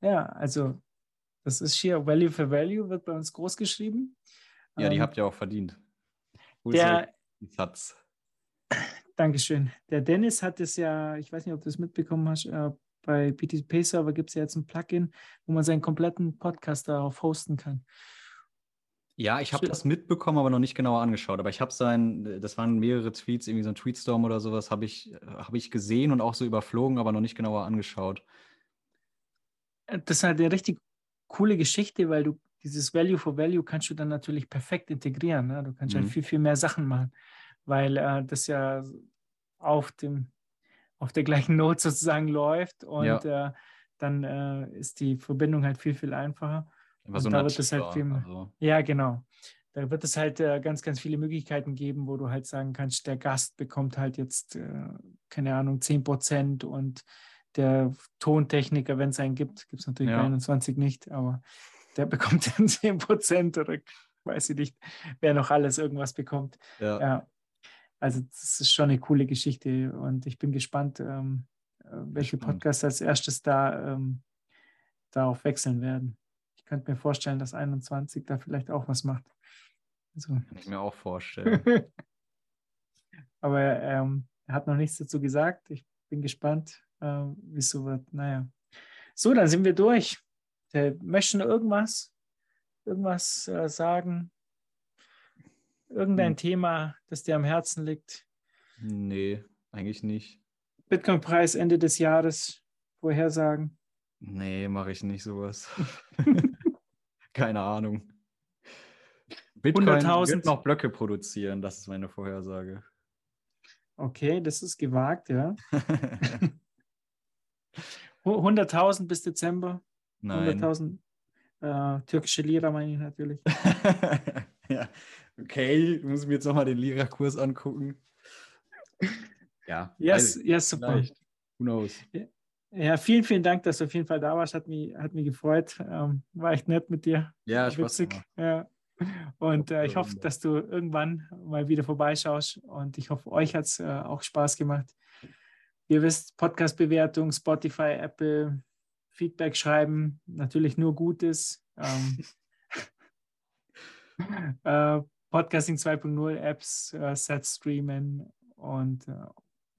ja, also das ist hier Value for Value, wird bei uns groß geschrieben. Ja, die Ähm, habt ihr auch verdient. Der, Satz. Dankeschön. Der Dennis hat es ja, ich weiß nicht, ob du es mitbekommen hast, äh, bei BTP-Server gibt es ja jetzt ein Plugin, wo man seinen kompletten Podcast darauf hosten kann. Ja, ich habe das mitbekommen, aber noch nicht genauer angeschaut. Aber ich habe sein, das waren mehrere Tweets, irgendwie so ein Tweetstorm oder sowas, habe ich, habe ich gesehen und auch so überflogen, aber noch nicht genauer angeschaut. Äh, Das ist halt eine richtig coole Geschichte, weil du dieses Value for Value kannst du dann natürlich perfekt integrieren. Ne? Du kannst halt Mhm. viel, viel mehr Sachen machen, weil äh, das ja auf dem auf der gleichen Note sozusagen läuft und Ja. äh, dann äh, ist die Verbindung halt viel, viel einfacher. War Und so da wird es halt viel also, Ja, genau. Da wird es halt äh, ganz, ganz viele Möglichkeiten geben, wo du halt sagen kannst, der Gast bekommt halt jetzt, äh, keine Ahnung, 10 Prozent und der Tontechniker, wenn es einen gibt, gibt es natürlich Ja. bei 21 nicht, aber der bekommt dann 10 Prozent oder weiß ich nicht, wer noch alles irgendwas bekommt. ja. Ja, also das ist schon eine coole Geschichte und ich bin gespannt, ähm, äh, welche. Podcasts als erstes da ähm, darauf wechseln werden. Ich könnte mir vorstellen, dass 21 da vielleicht auch was macht. Also, Kann ich mir auch vorstellen. aber ähm, er hat noch nichts dazu gesagt. Ich bin gespannt, ähm, wie es so wird. Naja. So, dann sind wir durch. Der, möchten irgendwas, irgendwas äh, sagen? Irgendein Hm. Thema, das dir am Herzen liegt? nee, eigentlich nicht. Bitcoin-Preis Ende des Jahres vorhersagen. Nee, mache ich nicht sowas. Keine Ahnung. Bitcoin 100.000. wird noch Blöcke produzieren, das ist meine Vorhersage. Okay, das ist gewagt, ja. Hu- 100.000 bis Dezember. Nein. 100.000 äh, türkische Lira meine ich natürlich. ja, okay, ich muss mir jetzt nochmal den Lira-Kurs angucken. Ja, Yes, yes, super. vielleicht. Who knows? Ja, vielen, vielen Dank, dass du auf jeden Fall da warst. Hat mich, hat mich gefreut. Ähm, war echt nett mit dir. Ja, witzig. Ja. Und äh, ich hoffe, dass du irgendwann mal wieder vorbeischaust. Und ich hoffe, euch hat es äh, auch Spaß gemacht. Ihr wisst, Podcast-Bewertung, Spotify, Apple, Feedback schreiben, natürlich nur Gutes. Ähm, äh, Podcasting 2.0 Apps, äh, Sets streamen und äh,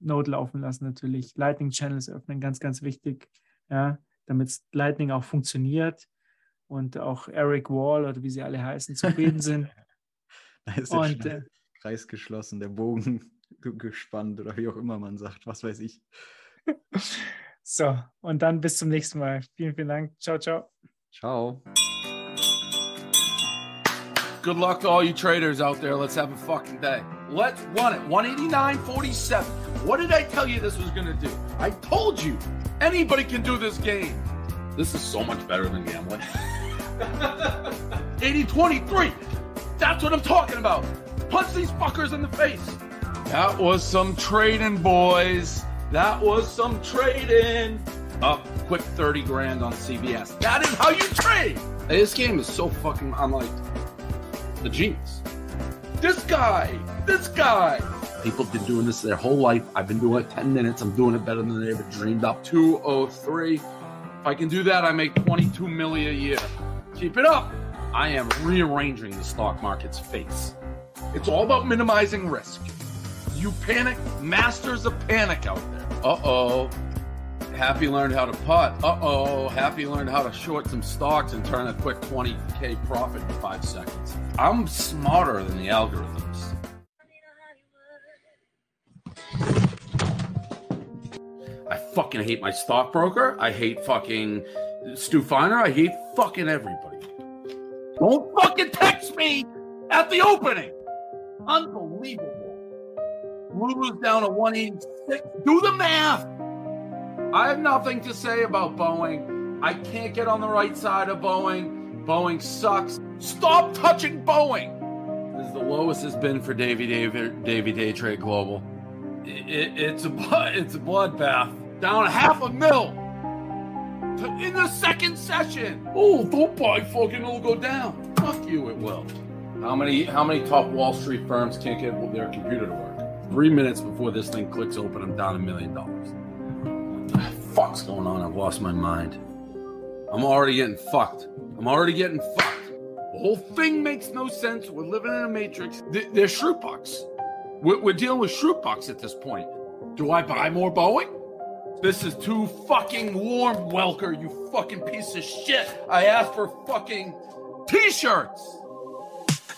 Node laufen lassen natürlich. Lightning Channels öffnen, ganz, ganz wichtig, ja, damit Lightning auch funktioniert und auch Eric Wall oder wie sie alle heißen, zufrieden sind. Da ist der Und, äh, Kreis geschlossen, der Bogen ge- gespannt oder wie auch immer man sagt, was weiß ich. So, und dann bis zum nächsten Mal. Vielen, vielen Dank. Ciao, ciao. Ciao. Good luck to all you traders out there. Let's have a fucking day. Let's run it. 189.47. What did I tell you this was going to do? I told you anybody can do this game. This is so much better than gambling. 80 23. That's what I'm talking about. Punch these fuckers in the face. That was some trading, boys. That was some trading. Up quick 30 grand on CBS. That is how you trade. This game is so fucking. I'm like, the genius. This guy, this guy. People have been doing this their whole life. I've been doing it 10 minutes. I'm doing it better than they ever dreamed up. 203. If I can do that, I make 22 million a year. Keep it up. I am rearranging the stock market's face. It's all about minimizing risk. You panic, masters of panic out there. Uh oh. Happy learned how to putt. Uh oh. Happy learned how to short some stocks and turn a quick 20k profit in five seconds. I'm smarter than the algorithms. I fucking hate my stockbroker. I hate fucking Stu Feiner. I hate fucking everybody. Don't fucking text me at the opening. Unbelievable. Lulu's down to 186. Do the math. I have nothing to say about Boeing. I can't get on the right side of Boeing. Boeing sucks. Stop touching Boeing. This is the lowest it's been for Davy Davy, Davy Day Trade Global. It, it, it's a it's a bloodbath. Down half a mil in the second session. Oh, don't buy fucking it'll go down. Fuck you, it will. How many how many top Wall Street firms can't get their computer to work? Three minutes before this thing clicks open, I'm down a million dollars. What the fuck's going on? I've lost my mind. I'm already getting fucked. I'm already getting fucked. The whole thing makes no sense. We're living in a matrix. They're, bucks. We're, we're dealing with shroot bucks at this point. Do I buy more Boeing? This is too fucking warm, Welker, you fucking piece of shit. I asked for fucking t-shirts.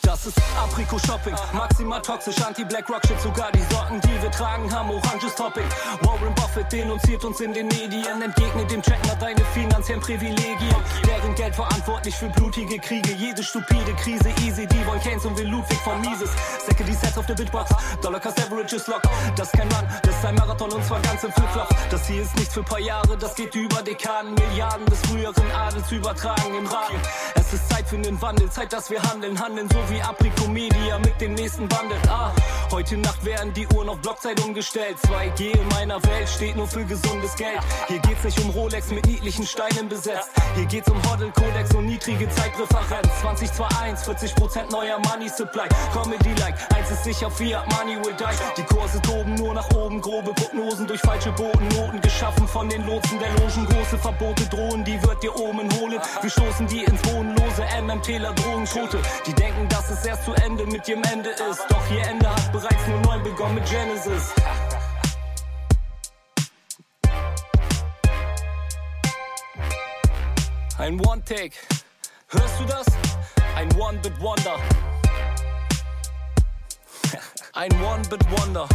Das ist Apriko-Shopping, maximal toxisch, Anti-Black-Rock-Shit. Sogar die Socken, die wir tragen, haben oranges Topping. Warren Buffett denunziert uns in den Medien, entgegnet dem Check mal deine finanziellen Privilegien. Deren Geld verantwortlich für blutige Kriege, jede stupide Krise, easy. Die wollen Keynes und will Ludwig von Mises. Säcke die Sets auf der Bitbox, Dollar Cost Average ist lock. Das ist kein Run, das ist ein Marathon und zwar ganz im Flipflop. Das hier ist nichts für paar Jahre, das geht über Dekaden, Milliarden des früheren Adels übertragen im Rahmen. Es ist Zeit für einen Wandel, Zeit, dass wir handeln, handeln so wie Aprikomedia mit dem nächsten Bundle. Ah, heute Nacht werden die Uhren auf Blockzeit umgestellt. 2G in meiner Welt steht nur für gesundes Geld. Hier geht's nicht um Rolex mit niedlichen Steinen besetzt. Hier geht's um Hoddle Codex und niedrige Zeitpräferenz. 2021, 40% neuer Money Supply. Comedy-like, eins ist sicher, Fiat Money will die. Die Kurse toben nur nach oben, grobe Prognosen durch falsche Bodennoten geschaffen von den Lotsen der Logen. Große Verbote drohen, die wird dir oben holen. Wir stoßen die ins Bodenlose, MMTler drohen Tote. Die denken, dass dass es erst zu Ende mit ihrem Ende ist. Doch ihr Ende hat bereits 09 begonnen mit Genesis. Ein One-Take. Hörst du das? Ein One-Bit-Wonder. Ein One-Bit-Wonder.